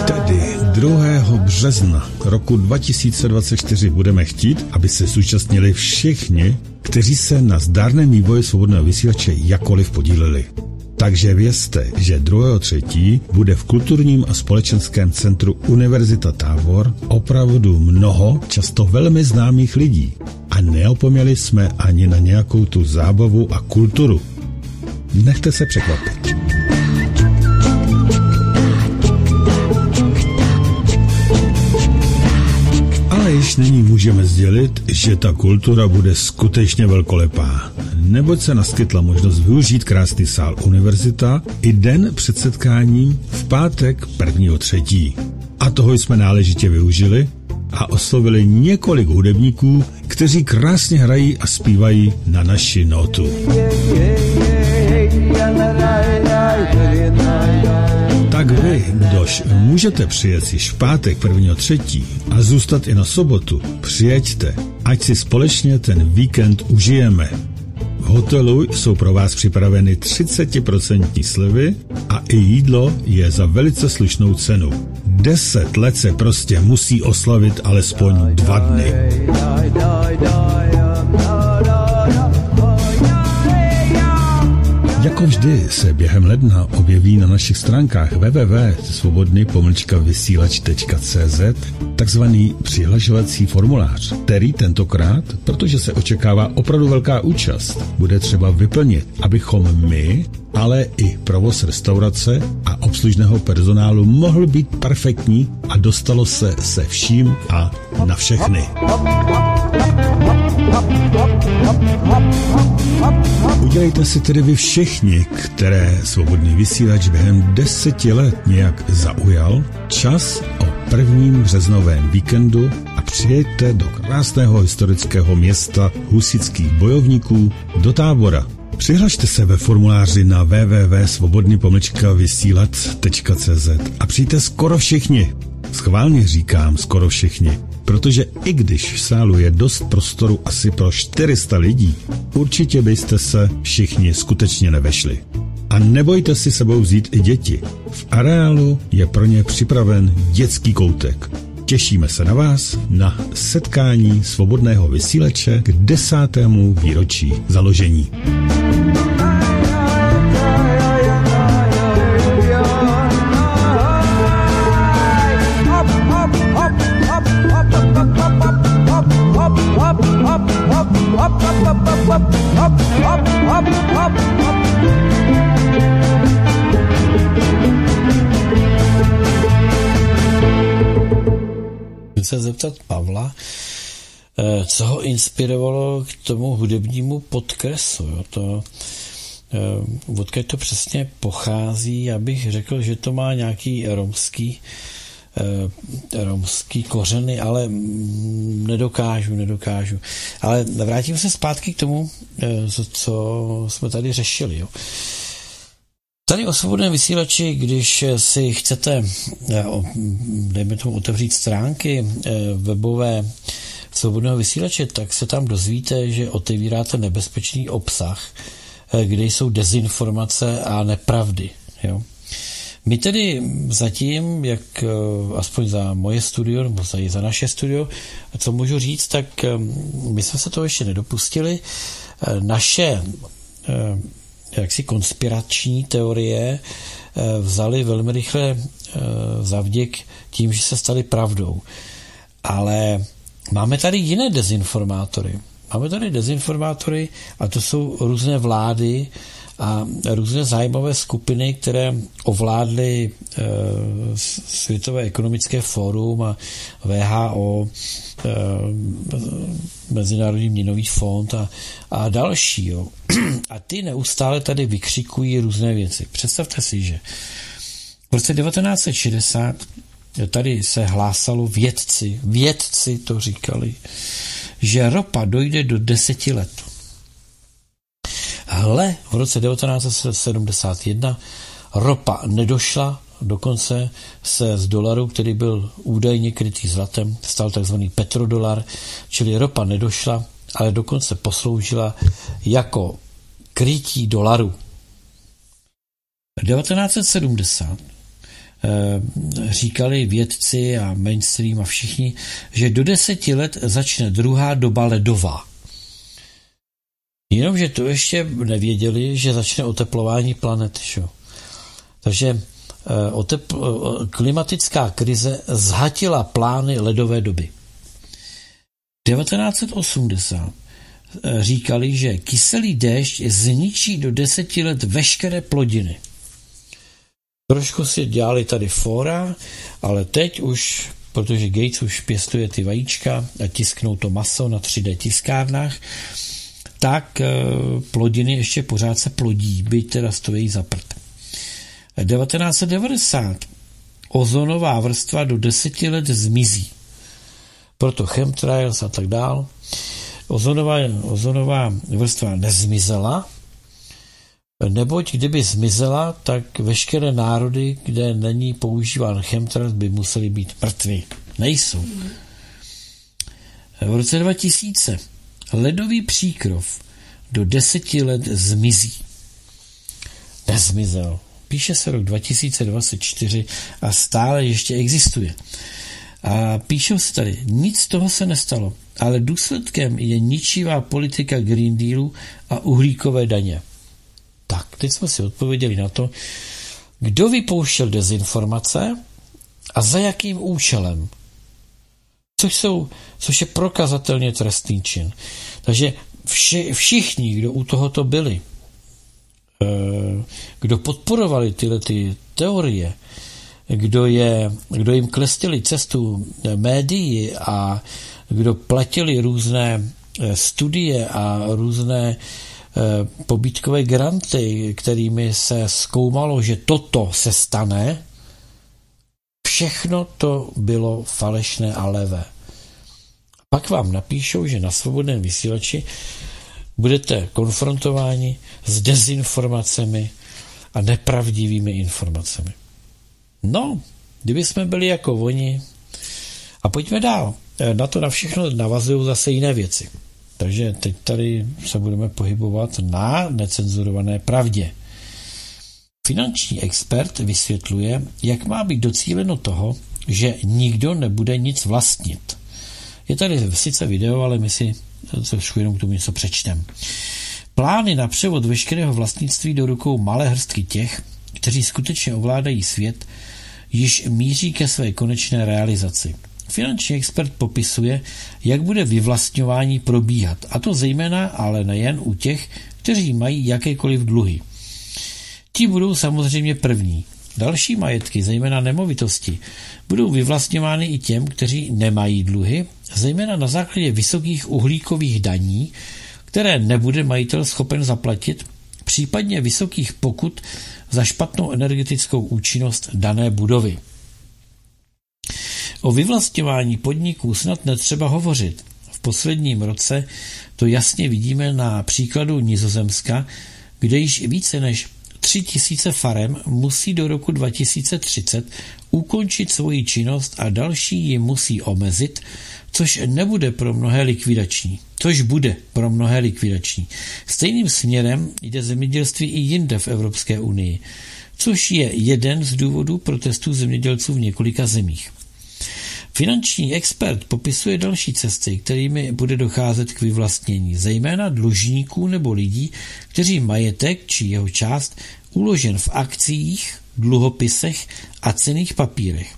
Tedy 2. března roku 2024 budeme chtít, aby se zúčastnili všichni, kteří se na zdárném vývoji svobodného vysílače jakoliv podíleli. Takže vězte, že 2.3. bude v kulturním a společenském centru Univerzita Tábor opravdu mnoho, často velmi známých lidí. A neopomněli jsme ani na nějakou tu zábavu a kulturu. Nechte se překvapit. Ale již nyní můžeme sdělit, že ta kultura bude skutečně velkolepá neboť se naskytla možnost využít krásný sál univerzita i den před setkáním v pátek 1. třetí. A toho jsme náležitě využili a oslovili několik hudebníků, kteří krásně hrají a zpívají na naši notu. Tak vy, kdož můžete přijet již v pátek 1. třetí a zůstat i na sobotu, přijeďte, ať si společně ten víkend užijeme hotelu jsou pro vás připraveny 30% slevy a i jídlo je za velice slušnou cenu. 10 let se prostě musí oslavit alespoň dva dny. Jako vždy se během ledna objeví na našich stránkách www.svobodny vysílač.cz takzvaný přihlašovací formulář, který tentokrát, protože se očekává opravdu velká účast, bude třeba vyplnit, abychom my, ale i provoz restaurace a obslužného personálu mohl být perfektní a dostalo se se vším a na všechny. Udělejte si tedy vy všichni, které svobodný vysílač během deseti let nějak zaujal, čas o prvním březnovém víkendu a přijďte do krásného historického města husických bojovníků do tábora. Přihlašte se ve formuláři na www.svobodný vysílat.cz a přijďte skoro všichni. Schválně říkám skoro všichni, protože i když v sálu je dost prostoru asi pro 400 lidí, určitě byste se všichni skutečně nevešli. A nebojte si sebou vzít i děti. V areálu je pro ně připraven dětský koutek. Těšíme se na vás na setkání svobodného vysíleče k desátému výročí založení. Se zeptat Pavla, eh, co ho inspirovalo k tomu hudebnímu podkresu. Jo? To, eh, odkud to přesně pochází, já bych řekl, že to má nějaký romský eh, romský kořeny, ale nedokážu, nedokážu. Ale vrátím se zpátky k tomu, co jsme tady řešili. Jo. Tady o svobodném vysílači, když si chcete, eh, dejme tomu, otevřít stránky eh, webové svobodného vysílače, tak se tam dozvíte, že otevíráte nebezpečný obsah, eh, kde jsou dezinformace a nepravdy. Jo? My tedy zatím, jak aspoň za moje studio, nebo za, za naše studio, co můžu říct, tak my jsme se to ještě nedopustili. Naše jaksi konspirační teorie eh, vzali velmi rychle eh, zavděk tím, že se staly pravdou. Ale máme tady jiné dezinformátory. Máme tady dezinformátory a to jsou různé vlády a různé zájmové skupiny, které ovládly e, Světové ekonomické fórum a VHO, e, Mezinárodní měnový fond a, a další. Jo. A ty neustále tady vykřikují různé věci. Představte si, že v roce 1960 tady se hlásalo vědci, vědci to říkali, že ropa dojde do deseti let. Hle, v roce 1971 ropa nedošla, dokonce se z dolaru, který byl údajně krytý zlatem, stal takzvaný petrodolar, čili ropa nedošla, ale dokonce posloužila jako krytí dolaru. 1970 eh, říkali vědci a mainstream a všichni, že do deseti let začne druhá doba ledová. Jenomže to ještě nevěděli, že začne oteplování planety. Šo? Takže eh, otepl, eh, klimatická krize zhatila plány ledové doby. 1980 eh, říkali, že kyselý déšť zničí do deseti let veškeré plodiny. Trošku si dělali tady fora, ale teď už, protože Gates už pěstuje ty vajíčka a tisknou to maso na 3D tiskárnách, tak eh, plodiny ještě pořád se plodí, byť teda stojí za prd. 1990 ozonová vrstva do deseti let zmizí. Proto chemtrails a tak dál. Ozonová, ozonová vrstva nezmizela, neboť kdyby zmizela, tak veškeré národy, kde není používán chemtrails, by museli být mrtví. Nejsou. V roce 2000 ledový příkrov do deseti let zmizí. Nezmizel. Píše se rok 2024 a stále ještě existuje. A píšou se tady, nic z toho se nestalo, ale důsledkem je ničivá politika Green Dealu a uhlíkové daně. Tak, teď jsme si odpověděli na to, kdo vypouštěl dezinformace a za jakým účelem. Což, jsou, což je prokazatelně trestný čin. Takže vši, všichni, kdo u tohoto byli, eh, kdo podporovali tyhle ty teorie, kdo, je, kdo jim klestili cestu médií a kdo platili různé eh, studie a různé eh, pobítkové granty, kterými se zkoumalo, že toto se stane, všechno to bylo falešné a levé. Pak vám napíšou, že na svobodném vysílači budete konfrontováni s dezinformacemi a nepravdivými informacemi. No, kdyby jsme byli jako oni. A pojďme dál. E, na to na všechno navazují zase jiné věci. Takže teď tady se budeme pohybovat na necenzurované pravdě. Finanční expert vysvětluje, jak má být docíleno toho, že nikdo nebude nic vlastnit. Je tady sice video, ale my si trošku jenom k tomu něco přečtem. Plány na převod veškerého vlastnictví do rukou malé hrstky těch, kteří skutečně ovládají svět, již míří ke své konečné realizaci. Finanční expert popisuje, jak bude vyvlastňování probíhat, a to zejména, ale nejen u těch, kteří mají jakékoliv dluhy. Ti budou samozřejmě první. Další majetky, zejména nemovitosti, budou vyvlastňovány i těm, kteří nemají dluhy, zejména na základě vysokých uhlíkových daní, které nebude majitel schopen zaplatit, případně vysokých pokut za špatnou energetickou účinnost dané budovy. O vyvlastňování podniků snad netřeba hovořit. V posledním roce to jasně vidíme na příkladu Nizozemska, kde již více než tři tisíce farem musí do roku 2030 ukončit svoji činnost a další ji musí omezit, což nebude pro mnohé likvidační. Což bude pro mnohé likvidační. Stejným směrem jde zemědělství i jinde v Evropské unii, což je jeden z důvodů protestů zemědělců v několika zemích. Finanční expert popisuje další cesty, kterými bude docházet k vyvlastnění, zejména dlužníků nebo lidí, kteří majetek či jeho část uložen v akcích, dluhopisech a cených papírech.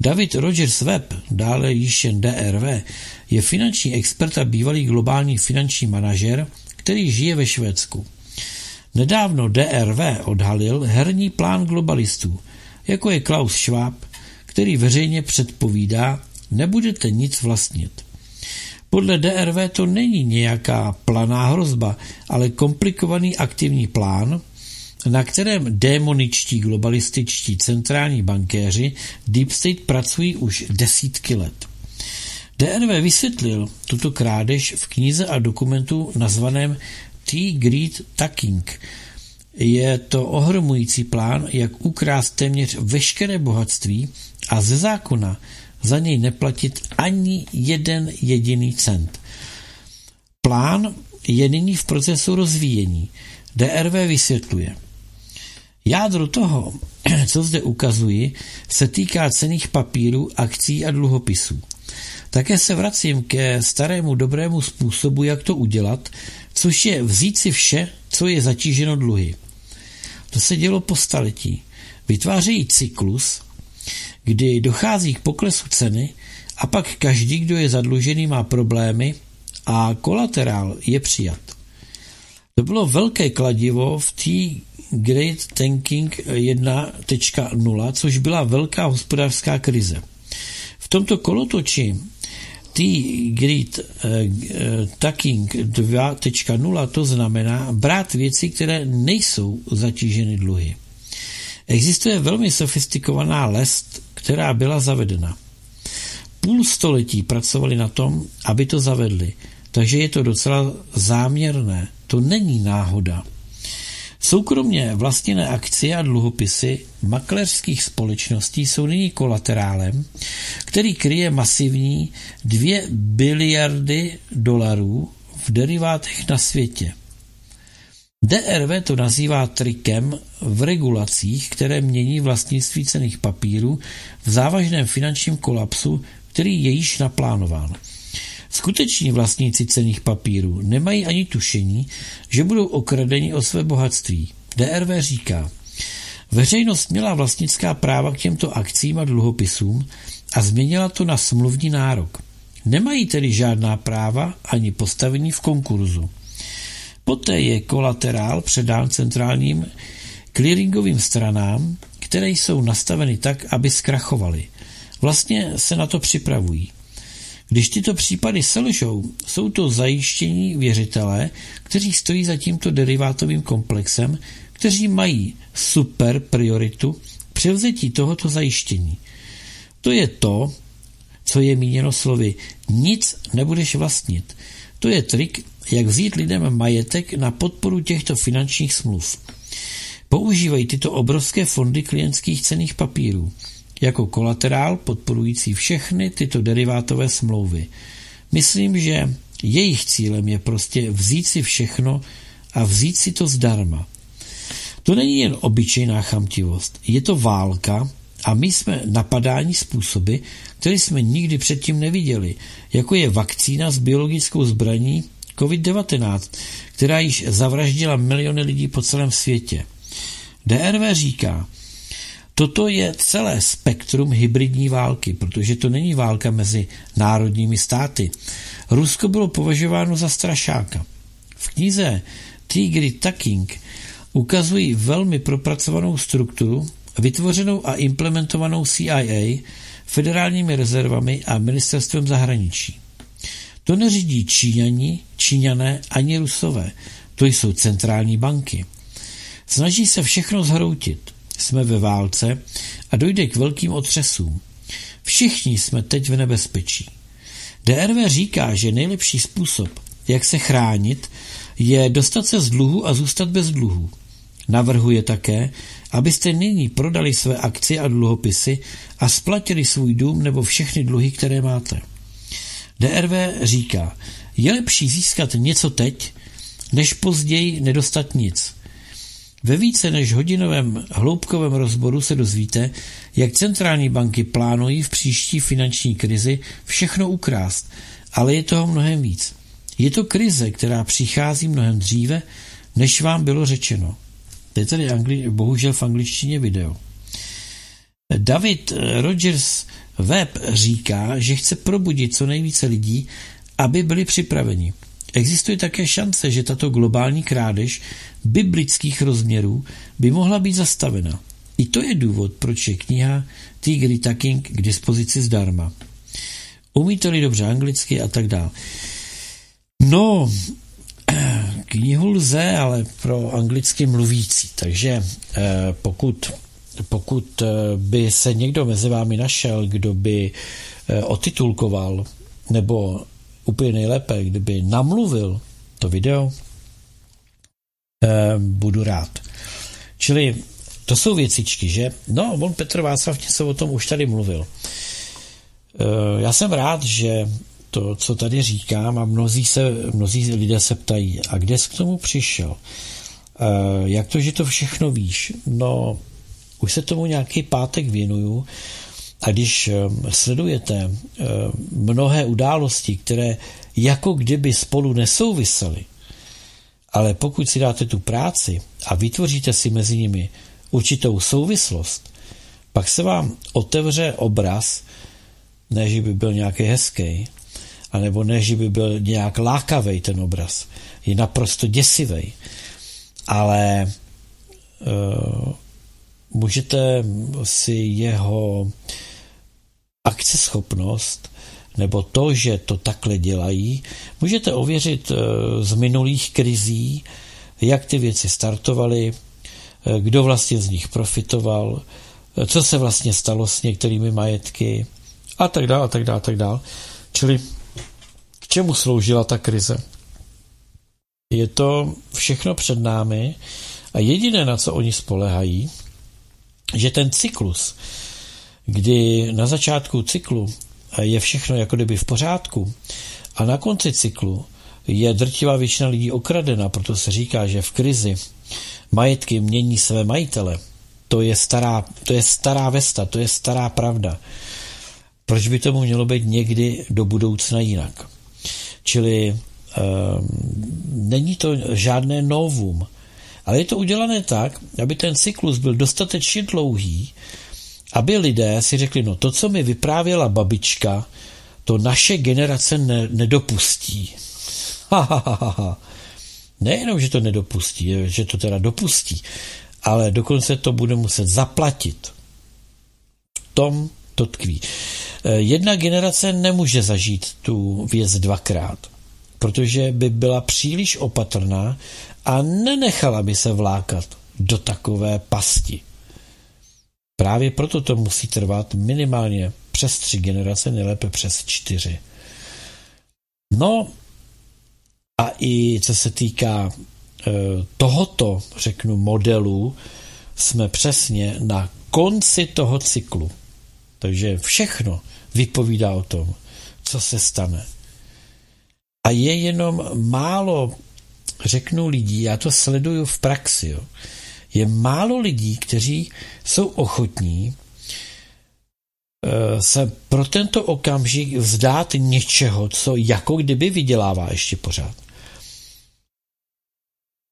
David Rogers Webb, dále již jen DRV, je finanční expert a bývalý globální finanční manažer, který žije ve Švédsku. Nedávno DRV odhalil herní plán globalistů, jako je Klaus Schwab, který veřejně předpovídá, nebudete nic vlastnit. Podle DRV to není nějaká planá hrozba, ale komplikovaný aktivní plán, na kterém démoničtí globalističtí centrální bankéři Deep State pracují už desítky let. DRV vysvětlil tuto krádež v knize a dokumentu nazvaném T-Greed Tucking. Je to ohromující plán, jak ukrást téměř veškeré bohatství a ze zákona za něj neplatit ani jeden jediný cent. Plán je nyní v procesu rozvíjení. DRV vysvětluje – Jádro toho, co zde ukazuji, se týká cených papírů, akcí a dluhopisů. Také se vracím ke starému dobrému způsobu, jak to udělat, což je vzít si vše, co je zatíženo dluhy. To se dělo po staletí. Vytvářejí cyklus, kdy dochází k poklesu ceny a pak každý, kdo je zadlužený, má problémy a kolaterál je přijat. To bylo velké kladivo v té Great Tanking 1.0, což byla velká hospodářská krize. V tomto kolotoči T Great uh, Tanking 2.0 to znamená brát věci, které nejsou zatíženy dluhy. Existuje velmi sofistikovaná lest, která byla zavedena. Půl století pracovali na tom, aby to zavedli, takže je to docela záměrné. To není náhoda. Soukromně vlastněné akcie a dluhopisy makléřských společností jsou nyní kolaterálem, který kryje masivní 2 biliardy dolarů v derivátech na světě. DRV to nazývá trikem v regulacích, které mění vlastnictví cených papírů v závažném finančním kolapsu, který je již naplánován. Skuteční vlastníci cených papírů nemají ani tušení, že budou okradeni o své bohatství. DRV říká, veřejnost měla vlastnická práva k těmto akcím a dluhopisům a změnila to na smluvní nárok. Nemají tedy žádná práva ani postavení v konkurzu. Poté je kolaterál předán centrálním clearingovým stranám, které jsou nastaveny tak, aby zkrachovaly. Vlastně se na to připravují. Když tyto případy selžou, jsou to zajištění věřitelé, kteří stojí za tímto derivátovým komplexem, kteří mají super prioritu převzetí tohoto zajištění. To je to, co je míněno slovy nic nebudeš vlastnit. To je trik, jak vzít lidem majetek na podporu těchto finančních smluv. Používají tyto obrovské fondy klientských cených papírů jako kolaterál podporující všechny tyto derivátové smlouvy. Myslím, že jejich cílem je prostě vzít si všechno a vzít si to zdarma. To není jen obyčejná chamtivost, je to válka a my jsme napadáni způsoby, které jsme nikdy předtím neviděli, jako je vakcína s biologickou zbraní COVID-19, která již zavraždila miliony lidí po celém světě. DRV říká, toto je celé spektrum hybridní války, protože to není válka mezi národními státy. Rusko bylo považováno za strašáka. V knize Tigry Taking ukazují velmi propracovanou strukturu, vytvořenou a implementovanou CIA, federálními rezervami a ministerstvem zahraničí. To neřídí Číňani, Číňané ani Rusové. To jsou centrální banky. Snaží se všechno zhroutit. Jsme ve válce a dojde k velkým otřesům. Všichni jsme teď v nebezpečí. DRV říká, že nejlepší způsob, jak se chránit, je dostat se z dluhu a zůstat bez dluhu. Navrhuje také, abyste nyní prodali své akcie a dluhopisy a splatili svůj dům nebo všechny dluhy, které máte. DRV říká, je lepší získat něco teď, než později nedostat nic. Ve více než hodinovém hloubkovém rozboru se dozvíte, jak centrální banky plánují v příští finanční krizi všechno ukrást, ale je toho mnohem víc. Je to krize, která přichází mnohem dříve, než vám bylo řečeno. To je tady angli- bohužel v angličtině video. David Rogers Webb říká, že chce probudit co nejvíce lidí, aby byli připraveni. Existuje také šance, že tato globální krádež biblických rozměrů by mohla být zastavena. I to je důvod, proč je kniha Tigri Taking k dispozici zdarma. Umíte-li dobře anglicky a tak dále. No, knihu lze, ale pro anglicky mluvící, takže eh, pokud, pokud eh, by se někdo mezi vámi našel, kdo by eh, otitulkoval nebo úplně nejlépe, kdyby namluvil to video, budu rád. Čili to jsou věcičky, že? No, on Petr Václav něco o tom už tady mluvil. Já jsem rád, že to, co tady říkám a mnozí, se, mnozí lidé se ptají, a kde jsi k tomu přišel? Jak to, že to všechno víš? No, už se tomu nějaký pátek věnuju a když sledujete mnohé události, které jako kdyby spolu nesouvisely, ale pokud si dáte tu práci a vytvoříte si mezi nimi určitou souvislost, pak se vám otevře obraz, ne, že by byl nějaký hezký, anebo ne, že by byl nějak lákavý ten obraz. Je naprosto děsivý. Ale uh, můžete si jeho akceschopnost nebo to, že to takhle dělají, můžete ověřit uh, z minulých krizí, jak ty věci startovaly, uh, kdo vlastně z nich profitoval, co se vlastně stalo s některými majetky a tak dále, a tak dále, a tak dále. Čili čemu sloužila ta krize? Je to všechno před námi a jediné, na co oni spolehají, že ten cyklus, kdy na začátku cyklu je všechno jako kdyby v pořádku a na konci cyklu je drtivá většina lidí okradena, proto se říká, že v krizi majetky mění své majitele. To je stará, to je stará vesta, to je stará pravda. Proč by tomu mělo být někdy do budoucna jinak? Čili um, není to žádné novum. Ale je to udělané tak, aby ten cyklus byl dostatečně dlouhý, aby lidé si řekli, no to, co mi vyprávěla babička, to naše generace ne, nedopustí. Ha, ha, ha, ha. Nejenom, že to nedopustí, že to teda dopustí, ale dokonce to bude muset zaplatit. V tom to tkví. Eh, jedna generace nemůže zažít tu věc dvakrát, protože by byla příliš opatrná a nenechala by se vlákat do takové pasti. Právě proto to musí trvat minimálně přes tři generace, nejlépe přes čtyři. No a i co se týká e, tohoto, řeknu, modelu, jsme přesně na konci toho cyklu. Takže všechno vypovídá o tom, co se stane. A je jenom málo, řeknu lidí, já to sleduju v praxi, jo. je málo lidí, kteří jsou ochotní eh, se pro tento okamžik vzdát něčeho, co jako kdyby vydělává ještě pořád.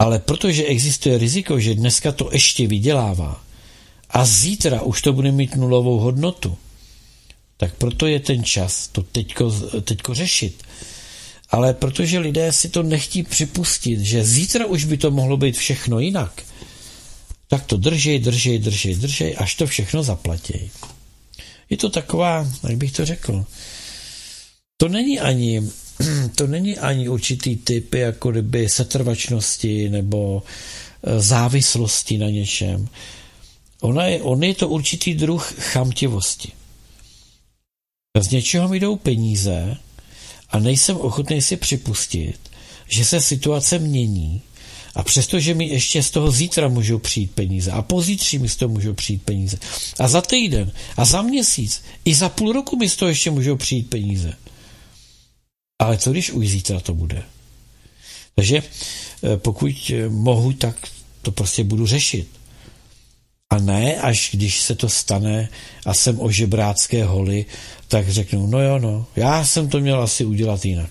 Ale protože existuje riziko, že dneska to ještě vydělává a zítra už to bude mít nulovou hodnotu, tak proto je ten čas to teďko, teďko řešit. Ale protože lidé si to nechtí připustit, že zítra už by to mohlo být všechno jinak, tak to držej, držej, držej, držej, až to všechno zaplatí. Je to taková, jak bych to řekl, to není ani, (clears throat) to není ani určitý typ jako kdyby setrvačnosti nebo e, závislosti na něčem. Ona je, on je to určitý druh chamtivosti. Z něčeho mi jdou peníze a nejsem ochotný si připustit, že se situace mění a přestože mi ještě z toho zítra můžou přijít peníze a pozítří mi z toho můžou přijít peníze a za týden a za měsíc i za půl roku mi z toho ještě můžou přijít peníze. Ale co když už zítra to bude? Takže eh, pokud eh, mohu, tak to prostě budu řešit. A ne, až když se to stane a jsem o žebrácké holi, tak řeknu, no jo, no, já jsem to měl asi udělat jinak.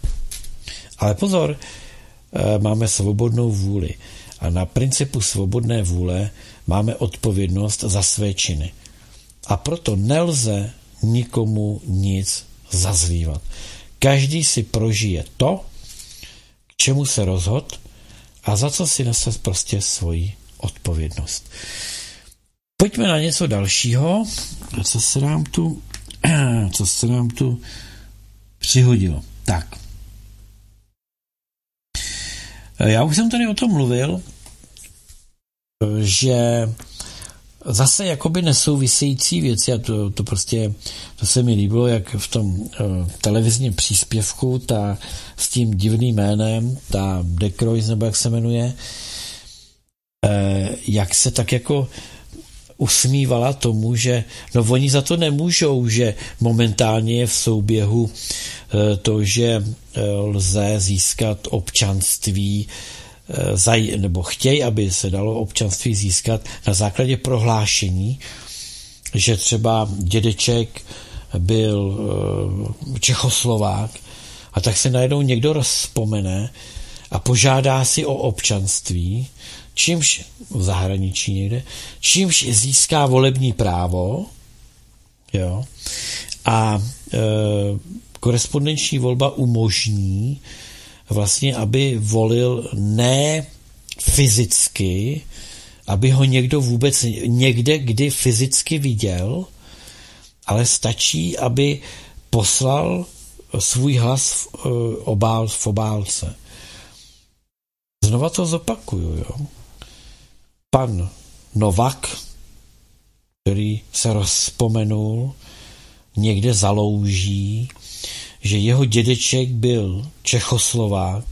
Ale pozor, eh, máme svobodnou vůli. A na principu svobodné vůle máme odpovědnost za své činy. A proto nelze nikomu nic zazlívat. Každý si prožije to, k čemu se rozhod a za co si nese prostě svoji odpovědnost. Pojďme na něco dalšího. Co se nám tu, (clears throat) co se nám tu přihodilo? Tak. Já už jsem tady o tom mluvil, že zase jakoby nesouvisející věci a to, to prostě, to se mi líbilo, jak v tom uh, televizním příspěvku ta s tím divným jménem, ta Decroix, nebo jak se jmenuje, uh, jak se tak jako usmívala tomu, že no oni za to nemůžou, že momentálně je v souběhu eh, to, že eh, lze získat občanství eh, nebo chtějí, aby se dalo občanství získat na základě prohlášení, že třeba dědeček byl Čechoslovák a tak se najednou někdo rozpomene a požádá si o občanství čímž v zahraničí někde, čímž získá volební právo, jo, a e, korespondenční volba umožní vlastně, aby volil ne fyzicky, aby ho někdo vůbec někde kdy fyzicky viděl, ale stačí, aby poslal svůj hlas v, e, obál, v obálce. Znova to zopakuju, jo pan Novak, který se rozpomenul, někde zalouží, že jeho dědeček byl Čechoslovák,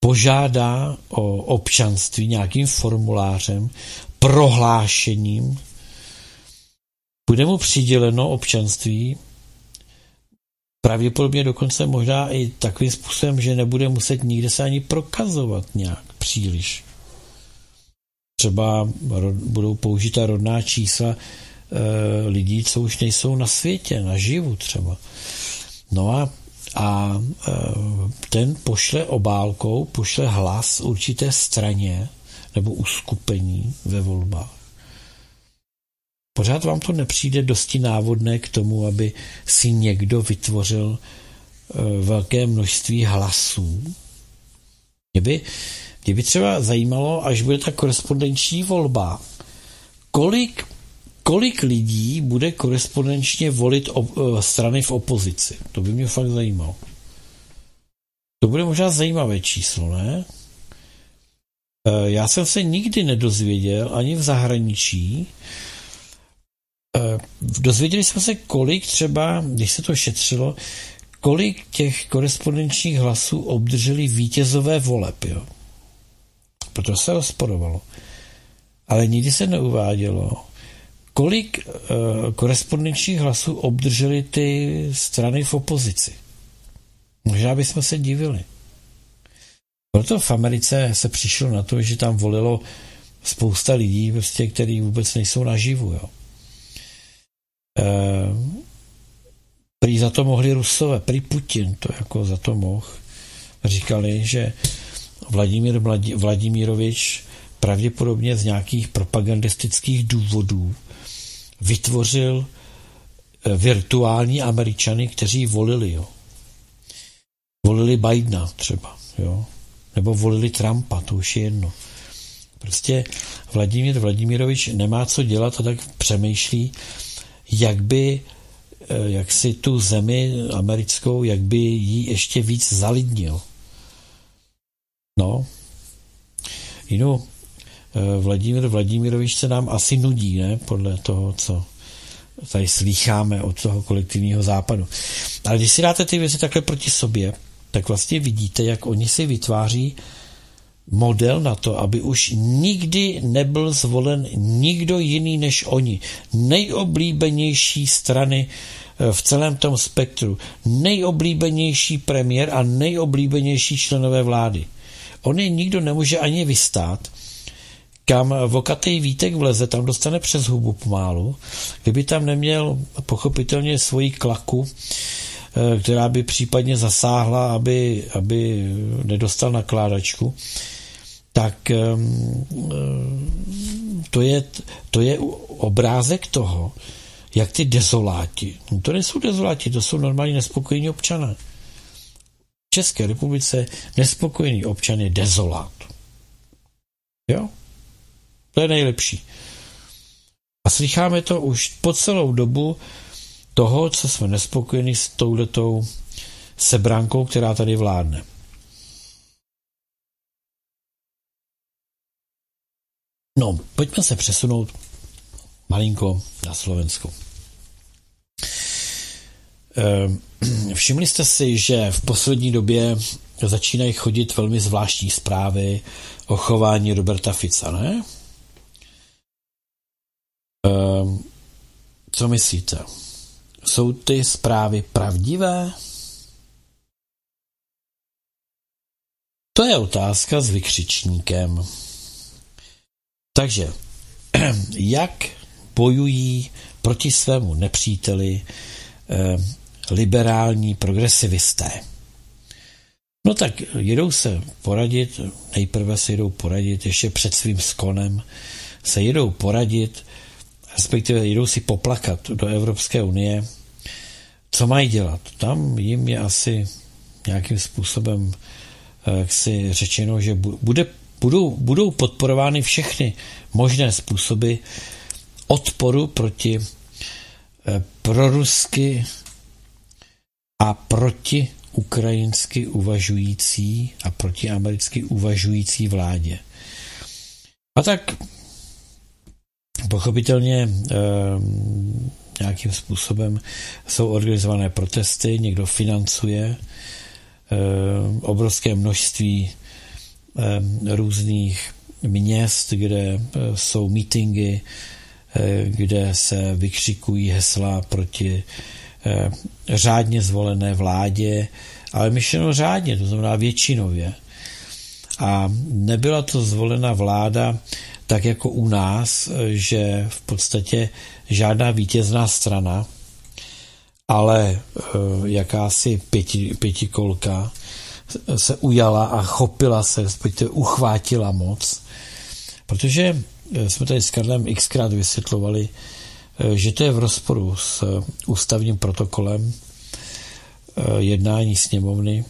požádá o občanství nějakým formulářem, prohlášením, bude mu přiděleno občanství, pravděpodobně dokonce možná i takovým způsobem, že nebude muset nikde se ani prokazovat nějak příliš třeba budou použita rodná čísla e, lidí, co už nejsou na světě, naživu třeba. No a, a e, ten pošle obálkou, pošle hlas určité straně nebo uskupení ve volbách. Pořád vám to nepřijde dosti návodné k tomu, aby si někdo vytvořil e, velké množství hlasů. Mě by, mě by třeba zajímalo, až bude ta korespondenční volba, kolik, kolik lidí bude korespondenčně volit op, e, strany v opozici. To by mě fakt zajímalo. To bude možná zajímavé číslo, ne? E, já jsem se nikdy nedozvěděl ani v zahraničí, Eh, dozvěděli jsme se, kolik třeba, když se to šetřilo, kolik těch korespondenčních hlasů obdrželi vítězové voleb, jo. Proto se rozporovalo. Ale nikdy se neuvádělo, kolik uh, korespondenčních hlasů obdrželi ty strany v opozici. Možná bychom se divili. Proto v Americe se přišlo na to, že tam volilo spousta lidí, prostě, který vůbec nejsou naživu. Jo. Eh, prý za to mohli Rusové, prý Putin to jako za to mohl. Říkali, že Vladimír Vladimírovič pravděpodobně z nějakých propagandistických důvodů vytvořil eh, virtuální američany, kteří volili, jo. Volili Bidena třeba, jo. Nebo volili Trumpa, to už je jedno. Prostě Vladimír Vladimirovič nemá co dělat a tak přemýšlí, jak by eh, jak si tu zemi americkou, jak by ji ještě víc zalidnil. No. Jinou, eh, Vladimír Vladimirovič se nám asi nudí, ne? Podle toho, co tady slýcháme od toho kolektivního západu. Ale když si dáte ty věci takhle proti sobě, tak vlastně vidíte, jak oni si vytváří model na to, aby už nikdy nebyl zvolen nikdo jiný než oni. Nejoblíbenější strany eh, v celém tom spektru, nejoblíbenější premiér a nejoblíbenější členové vlády. On je nikdo nemůže ani vystát, kam vokatý vítek vleze, tam dostane přes hubu pomálu. Kdyby tam neměl pochopitelně svoji klaku, eh, která by případně zasáhla, aby, aby nedostal nakládačku, tak to je, to je obrázek toho, jak ty dezoláti, no to nejsou dezoláti, to jsou normální nespokojení občané. České republice nespokojený občan je dezolát. Jo? To je nejlepší. A slycháme to už po celou dobu toho, co jsme nespokojeni s touhletou sebránkou, která tady vládne. No, pojďme se přesunout malinko na Slovensko. Ehm, (clears throat) všimli jste si, že v poslední době začínají chodit velmi zvláštní zprávy o chování Roberta Fica, ne? Ehm, co myslíte? Jsou ty zprávy pravdivé? To je otázka s vykřičníkem. Takže, (clears throat) jak bojují proti svému nepříteli eh, liberální progresivisté? No tak jedou se poradit, nejprve se jedou poradit, ještě před svým skonem se jedou poradit, respektive jedou si poplakat do Evropské unie, co mají dělat. Tam jim je asi nějakým způsobem eh, jak si řečeno, že bude budou, budou podporovány všechny možné způsoby odporu proti eh, prorusky a proti ukrajinsky uvažující a proti americky uvažující vládě. A tak pochopitelně e, nějakým způsobem jsou organizované protesty, někdo financuje e, obrovské množství Eh, různých měst, kde eh, jsou mítingy, eh, kde se vykřikují hesla proti řádně zvolené vládě, ale myšleno řádně, to znamená většinově. A nebyla to zvolena vláda tak jako u nás, že v podstatě žádná vítězná strana, ale jakási pěti, pětikolka se ujala a chopila se, respektive uchvátila moc Protože jsme tady s Karlem xkrát vysvětlovali, že to je v rozporu s ústavním protokolem jednání sněmovny,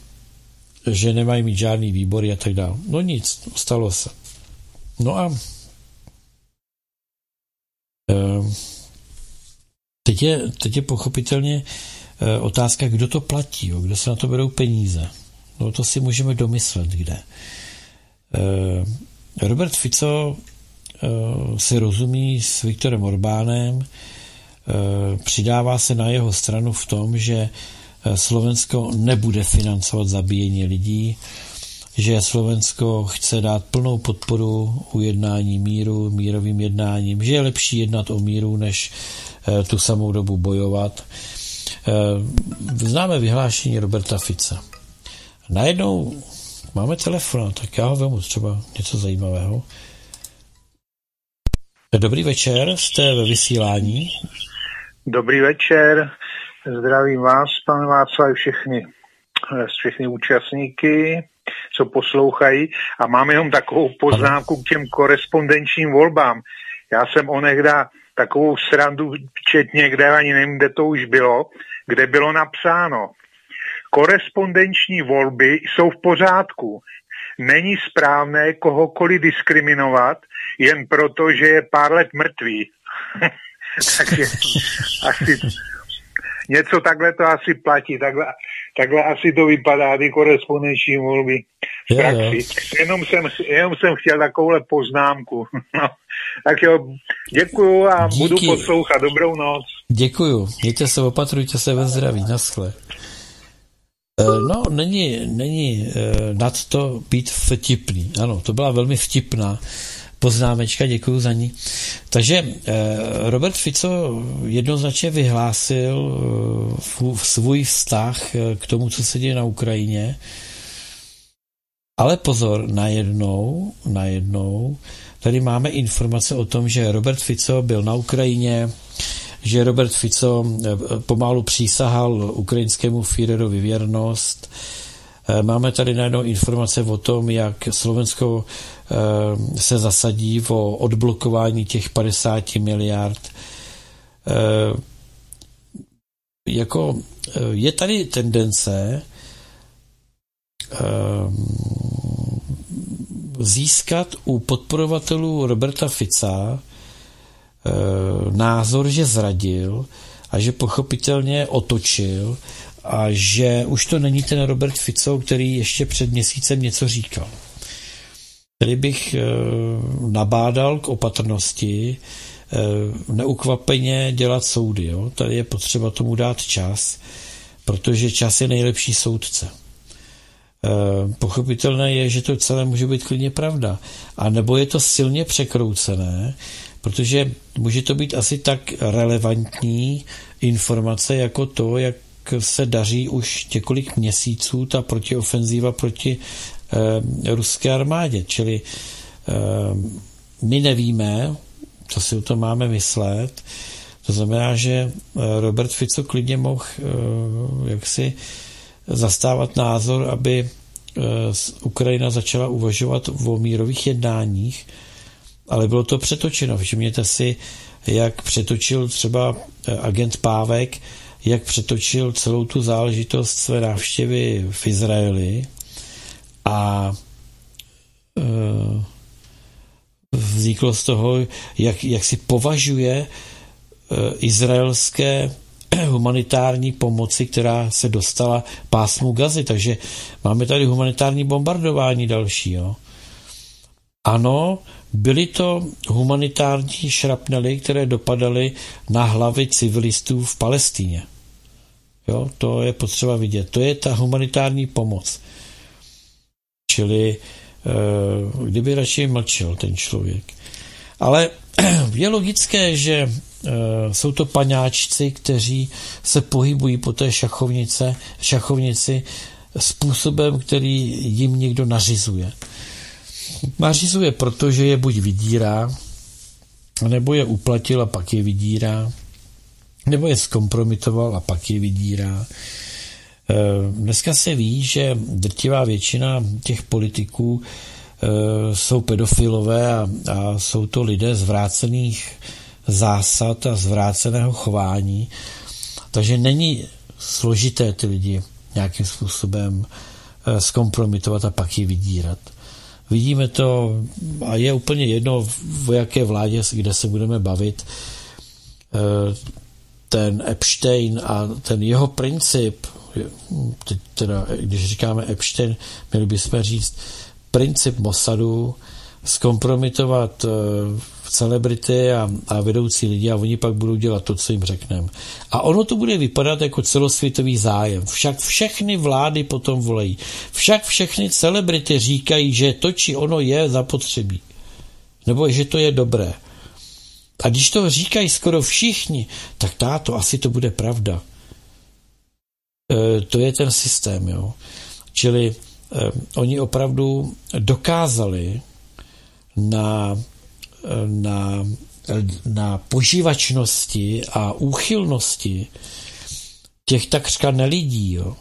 že nemají mít žádný výbory a tak dále. No nic, stalo se. No a teď je, teď je pochopitelně otázka, kdo to platí, kdo se na to berou peníze. No to si můžeme domyslet, kde. Robert Fico se rozumí s Viktorem Orbánem, přidává se na jeho stranu v tom, že Slovensko nebude financovat zabíjení lidí, že Slovensko chce dát plnou podporu ujednání míru, mírovým jednáním, že je lepší jednat o míru, než eh, tu samou dobu bojovat. Eh, známe vyhlášení Roberta Fica. Najednou máme telefon, tak já ho vemu třeba něco zajímavého. Dobrý večer, jste ve vysílání. Dobrý večer, zdravím vás, pane Václav, všechny, všechny účastníky co poslouchají. A mám jenom takovou poznámku k těm korespondenčním volbám. Já jsem onehda takovou srandu četně, kde ani nevím, kde to už bylo, kde bylo napsáno, korespondenční volby jsou v pořádku. Není správné kohokoliv diskriminovat jen proto, že je pár let mrtvý. (laughs) Takže asi něco takhle to asi platí. Takhle, takhle asi to vypadá, ty korespondenční volby v praxi. Jenom jsem, jenom jsem chtěl takovouhle poznámku. (laughs) No, tak jo, děkuju a Díky. budu poslouchat. Dobrou noc. Děkuju. Mějte se, opatrujte se ve zdraví. Naschle. Eh, no, není, není eh, nad to být vtipný. Ano, to byla velmi vtipná poznámečka, děkuji za ní. Takže eh, Robert Fico jednoznačně vyhlásil eh, svůj vztah eh, k tomu, co se děje na Ukrajině. Ale pozor, najednou, najednou, tady máme informace o tom, že Robert Fico byl na Ukrajině, že Robert Fico pomalu přísahal ukrajinskému Führerovi věrnost. Máme tady najednou informace o tom, jak Slovensko Eh, se zasadí o odblokování těch 50 miliard. Eh, jako eh, je tady tendence získat u podporovatelů Roberta Fica názor, že zradil a že pochopitelně otočil a že už to není ten Robert Fico, který ještě před měsícem něco říkal. Tady bych eh, nabádal k opatrnosti, eh, neukvapeně dělat soudy. Jo? Tady je potřeba tomu dát čas, protože čas je nejlepší soudce. Eh, pochopitelné je, že to celé může být klidně pravda. A nebo je to silně překroucené, protože může to být asi tak relevantní informace jako to, jak se daří už několik měsíců ta protiofenzíva proti Eh, ruské armádě. Čili eh, my nevíme, co si o tom máme myslet. To znamená, že eh, Robert Fico klidně mohl jaksi zastávat názor, aby Ukrajina začala uvažovat o mírových jednáních, ale bylo to přetočeno. Všimněte si, jak přetočil třeba agent Pávek, jak přetočil celou tu záležitost své návštěvy v Izraeli, a e, vzniklo z toho, jak, jak si považuje e, izraelské (clears throat) humanitární pomoci, která se dostala pásmu gazy. Takže máme tady humanitární bombardování další. Jo. Ano, byly to humanitární šrapnely, které dopadaly na hlavy civilistů v Palestíně. Jo, to je potřeba vidět. To je ta humanitární pomoc. Čili eh, kdyby radši mlčel ten člověk. Ale (clears throat) je logické, že eh, jsou to paňáčci, kteří se pohybují po té šachovnice, šachovnici způsobem, který jim někdo nařizuje. Nařizuje, protože je buď vydírá, nebo je uplatil a pak je vydírá, nebo je zkompromitoval a pak je vydírá. Eh, dneska se ví, že drtivá většina těch politiků jsou pedofilové a, a jsou to lidé zvrácených zásad a zvráceného chování. Takže není složité ty lidi nějakým způsobem zkompromitovat a pak ji vydírat. Vidíme to a je úplně jedno, v jaké vládě, kde se budeme bavit. Ten Epstein a ten jeho princip, teda, když říkáme Epstein, měli bychom říct princip Mossadu zkompromitovat eh, celebrity a, a vedoucí lidi a oni pak budou dělat to, co jim řekneme. A ono to bude vypadat jako celosvětový zájem. Však všechny vlády potom volejí. Však všechny celebrity říkají, že to či ono je zapotřebí. Nebo že to je dobré. A když to říkají skoro všichni, tak táto, asi to bude pravda. E, to je ten systém, jo. Čili e, oni opravdu dokázali na, na, na poživačnosti a úchylnosti těch takřka nelidí, jo.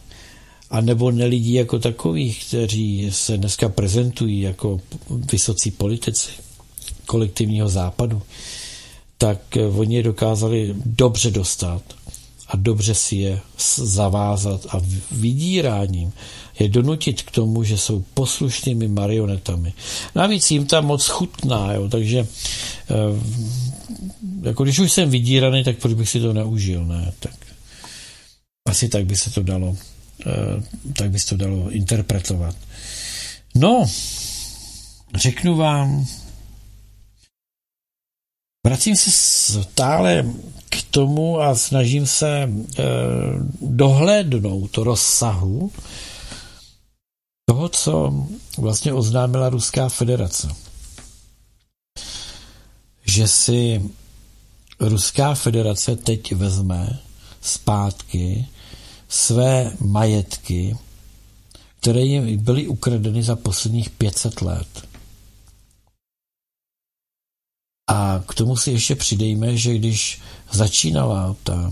A nebo nelidí jako takových, kteří se dneska prezentují jako vysocí politici kolektivního západu, tak oni je dokázali dobře dostat a dobře si je zavázat a vydíráním je donutit k tomu, že jsou poslušnými marionetami. Navíc jim tam moc chutná, jo, takže eh, jako když už jsem vydíraný, tak proč bych si to neužil, ne? Tak asi tak by se to dalo eh, tak by se to dalo interpretovat. No, řeknu vám, vracím se stále k tomu a snažím se e, dohlédnout rozsahu toho, co vlastně oznámila Ruská federace. Že si Ruská federace teď vezme zpátky své majetky, které jim byly ukradeny za posledních 500 let. A k tomu si ještě přidejme, že když začínala ta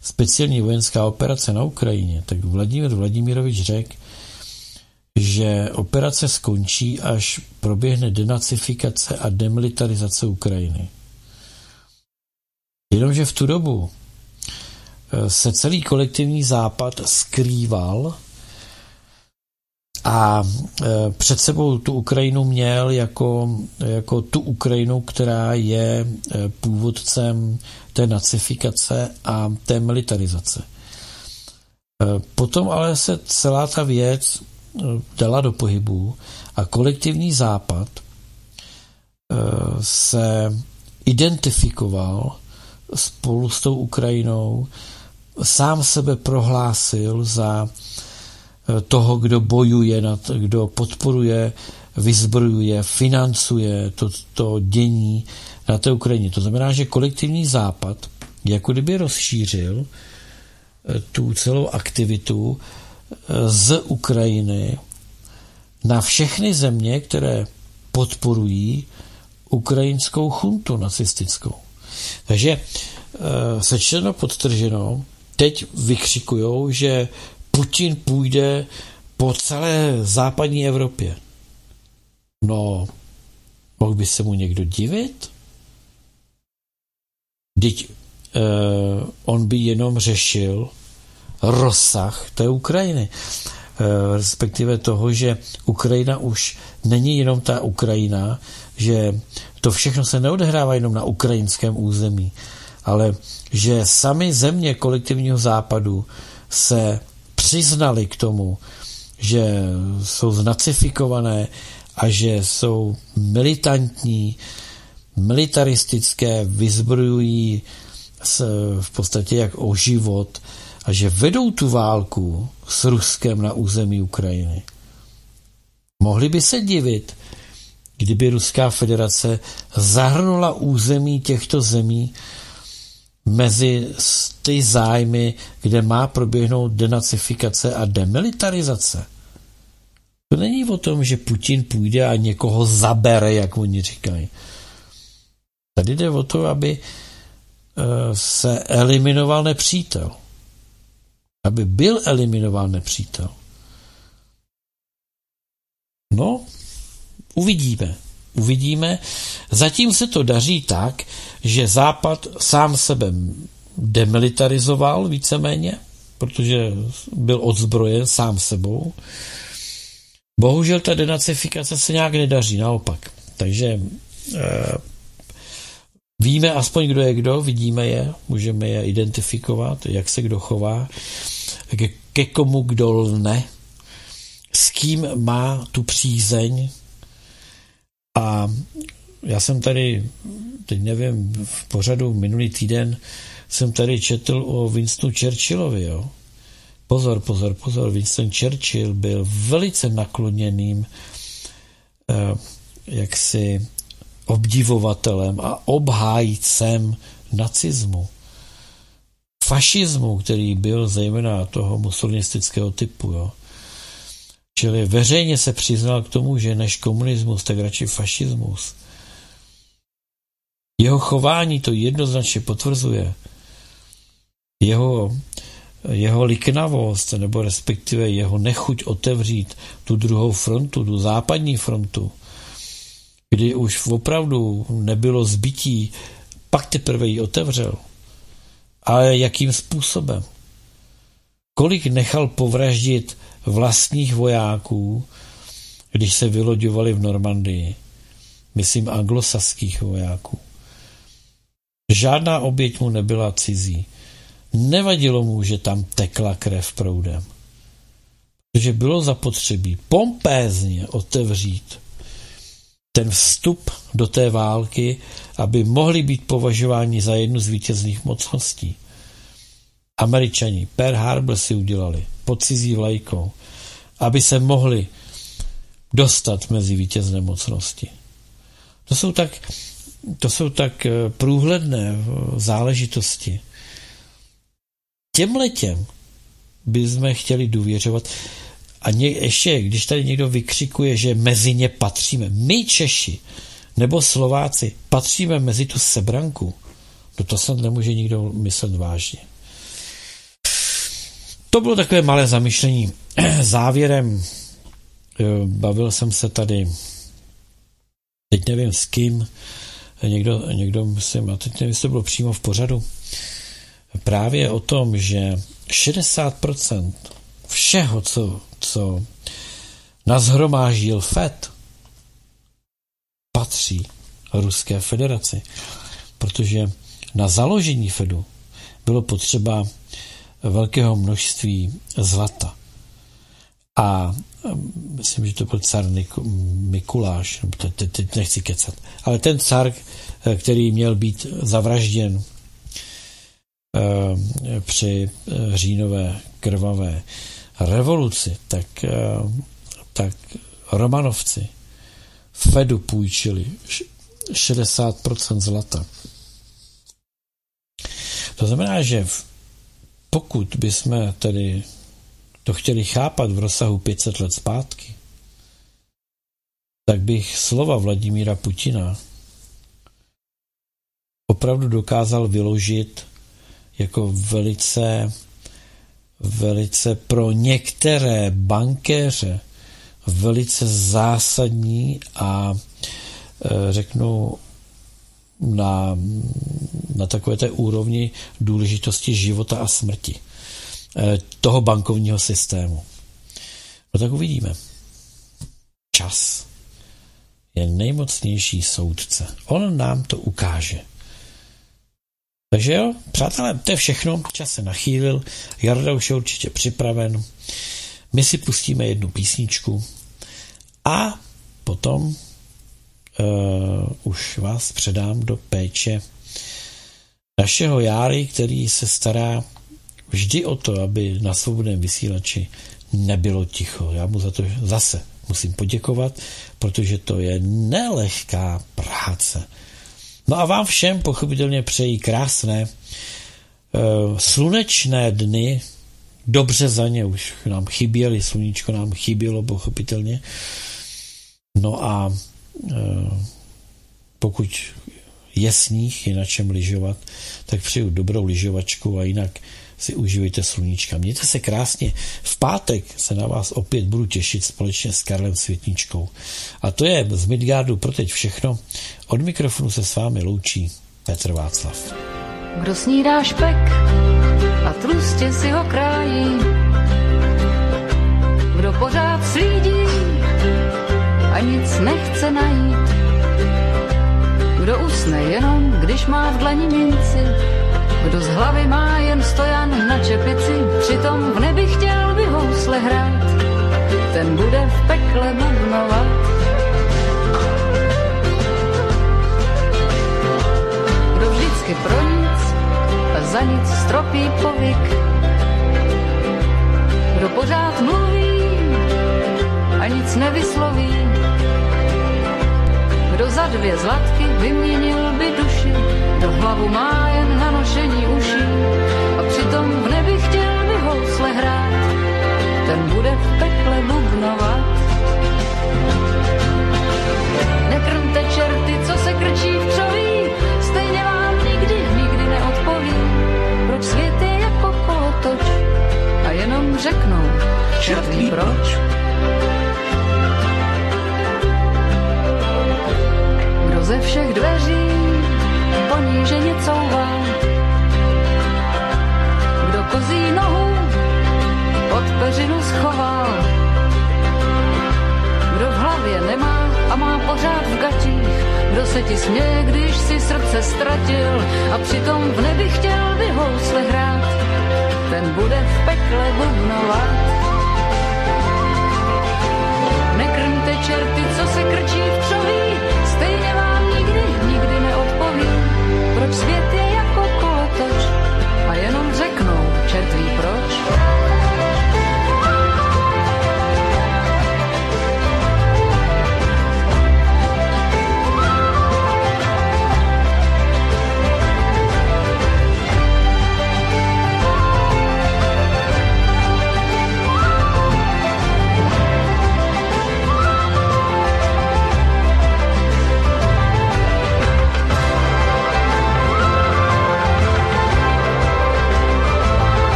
speciální vojenská operace na Ukrajině, tak Vladimír Vladimirovič řekl, že operace skončí, až proběhne denacifikace a demilitarizace Ukrajiny. Jenomže v tu dobu eh, se celý kolektivní západ skrýval a e, před sebou tu Ukrajinu měl jako, jako tu Ukrajinu, která je e, původcem té nacifikace a té militarizace. Potom ale se celá ta věc dala do pohybu a kolektivní západ se identifikoval spolu s tou Ukrajinou, sám sebe prohlásil za Eh, toho, kdo bojuje, kdo podporuje, vyzbrojuje, financuje to, to dění na té Ukrajině. To znamená, že kolektivní západ jako kdyby rozšířil eh, tu celou aktivitu eh, z Ukrajiny na všechny země, které podporují ukrajinskou chuntu nacistickou. Takže sečteno podtrženo, teď vykřikujou, že Putin půjde po celé západní Evropě. No, mohl by se mu někdo divit? Teď eh, on by jenom řešil rozsah té Ukrajiny. Eh, respektive toho, že Ukrajina už není jenom ta Ukrajina, že to všechno se neodehrává jenom na ukrajinském území, ale že sami země kolektivního západu se přiznali k tomu, že jsou znacifikované a že jsou militantní, militaristické, vyzbrojují v podstatě jak o život a že vedou tu válku s Ruskem na území Ukrajiny. Mohli by se divit, kdyby Ruská federace zahrnula území těchto zemí mezi ty zájmy, kde má proběhnout denacifikace a demilitarizace. To není o tom, že Putin půjde a někoho zabere, jak oni říkají. Tady jde o to, aby eh, se eliminoval nepřítel. Aby byl eliminován nepřítel. No, Uvidíme. Uvidíme. Zatím se to daří tak, že Západ sám sebe demilitarizoval víceméně, protože byl odzbrojen sám sebou. Bohužel ta denacifikace se nějak nedaří, naopak. Takže e, víme aspoň, kdo je kdo, vidíme je, můžeme je identifikovat, jak se kdo chová, ke, ke komu kdo lne, s kým má tu přízeň. A já jsem tady, teď nevím, v pořadu minulý týden jsem tady četl o Winstonu Churchillovi, jo. Pozor, pozor, pozor, Winston Churchill byl velice nakloněným eh, jaksi obdivovatelem a obhájcem nacismu. Fašismu, který byl zejména toho musulinistického typu. Jo. Čili veřejně se přiznal k tomu, že než komunismus, tak radši fašismus. Jeho chování to jednoznačně potvrzuje. Jeho, jeho liknavost, nebo respektive jeho nechuť otevřít tu druhou frontu, tu západní frontu, kdy už opravdu nebylo zbytí, pak teprve ji otevřel. Ale jakým způsobem? Kolik nechal povraždit vlastních vojáků, když se vyloďovali v Normandii? Myslím anglosaských vojáků. Žádná oběť mu nebyla cizí. Nevadilo mu, že tam tekla krev proudem. Protože bylo zapotřebí pompézně otevřít ten vstup do té války, aby mohli být považováni za jednu z vítězných mocností. Američani Pearl Harbor si udělali pod cizí vlajkou, aby se mohli dostat mezi vítězné mocnosti. To jsou tak, to jsou tak eh, průhledné eh, záležitosti. Těm letěm bychom chtěli důvěřovat. A ně, ještě, když tady někdo vykřikuje, že mezi ně patříme, my Češi nebo Slováci patříme mezi tu sebranku, no to snad nemůže nikdo myslet vážně. To bylo takové malé zamyšlení. (clears throat) Závěrem bavil jsem se tady, teď nevím s kým, někdo, někdo myslím, a teď nevím, jestli to bylo přímo v pořadu, právě o tom, že 60% všeho, co, co nazhromáždil FED, patří Ruské federaci. Protože na založení Fedu bylo potřeba velkého množství zlata. A myslím, že to byl car Mikuláš, teď, nechci kecat, ale ten car, který měl být zavražděn eh, při eh, říjnové krvavé revoluci, tak, eh, tak Romanovci Fedu půjčili 60% zlata. To znamená, že pokud bychom tedy to chtěli chápat v rozsahu 500 let zpátky, tak bych slova Vladimíra Putina opravdu dokázal vyložit jako velice, velice pro některé bankéře velice zásadní a e, řeknu na, na takové té úrovni důležitosti života a smrti e, toho bankovního systému. No tak uvidíme. Čas je nejmocnější soudce. On nám to ukáže. Takže jo, přátelé, to je všechno. Čas se nachýlil. Jarda už je určitě připraven. My si pustíme jednu písničku a potom uh, už vás předám do péče našeho Járy, který se stará vždy o to, aby na svobodném vysílači nebylo ticho. Já mu za to zase musím poděkovat, protože to je nelehká práce. No a vám všem pochopitelně přeji krásné uh, slunečné dny, dobře za ně, už nám chyběly, sluníčko nám chybělo pochopitelně. No a uh, pokud je sníh, je na čem lyžovat, tak přeju dobrou lyžovačku a jinak si uživejte sluníčka. Mějte se krásně. V pátek se na vás opět budu těšit společně s Karlem Světničkou. A to je z Midgardu pro teď všechno. Od mikrofonu se s vámi loučí Petr Václav. Kdo snídá špek a tlustě si ho krájí, kdo pořád slídí a nic nechce najít, kdo usne jenom, když má v dlani minci, kdo z hlavy má jen stojan na čepici, přitom v nebi chtěl by housle hrát, ten bude v pekle bubnovat. Kdo vždycky pro nic a za nic stropí povyk, kdo pořád mluví a nic nevysloví, kdo za dvě zlatky vyměnil by duši, kdo hlavu má jen na nošení uší a přitom v nebi chtěl by housle hrát, ten bude v pekle bubnovat. Nekrmte čerty, co se krčí v křoví, stejně vám nikdy, nikdy neodpoví, proč svět je jako kolotoč a jenom řeknou, čert ví proč. Ze všech dveří poníženě couvá. Kdo kozí nohu pod peřinu schoval, kdo v hlavě nemá a má pořád v gatích, kdo se ti směje, když si srdce ztratil a přitom v nebi chtěl by housle hrát, ten bude v pekle bubnovat. Nekrmte čerty, co se krčí v křoví,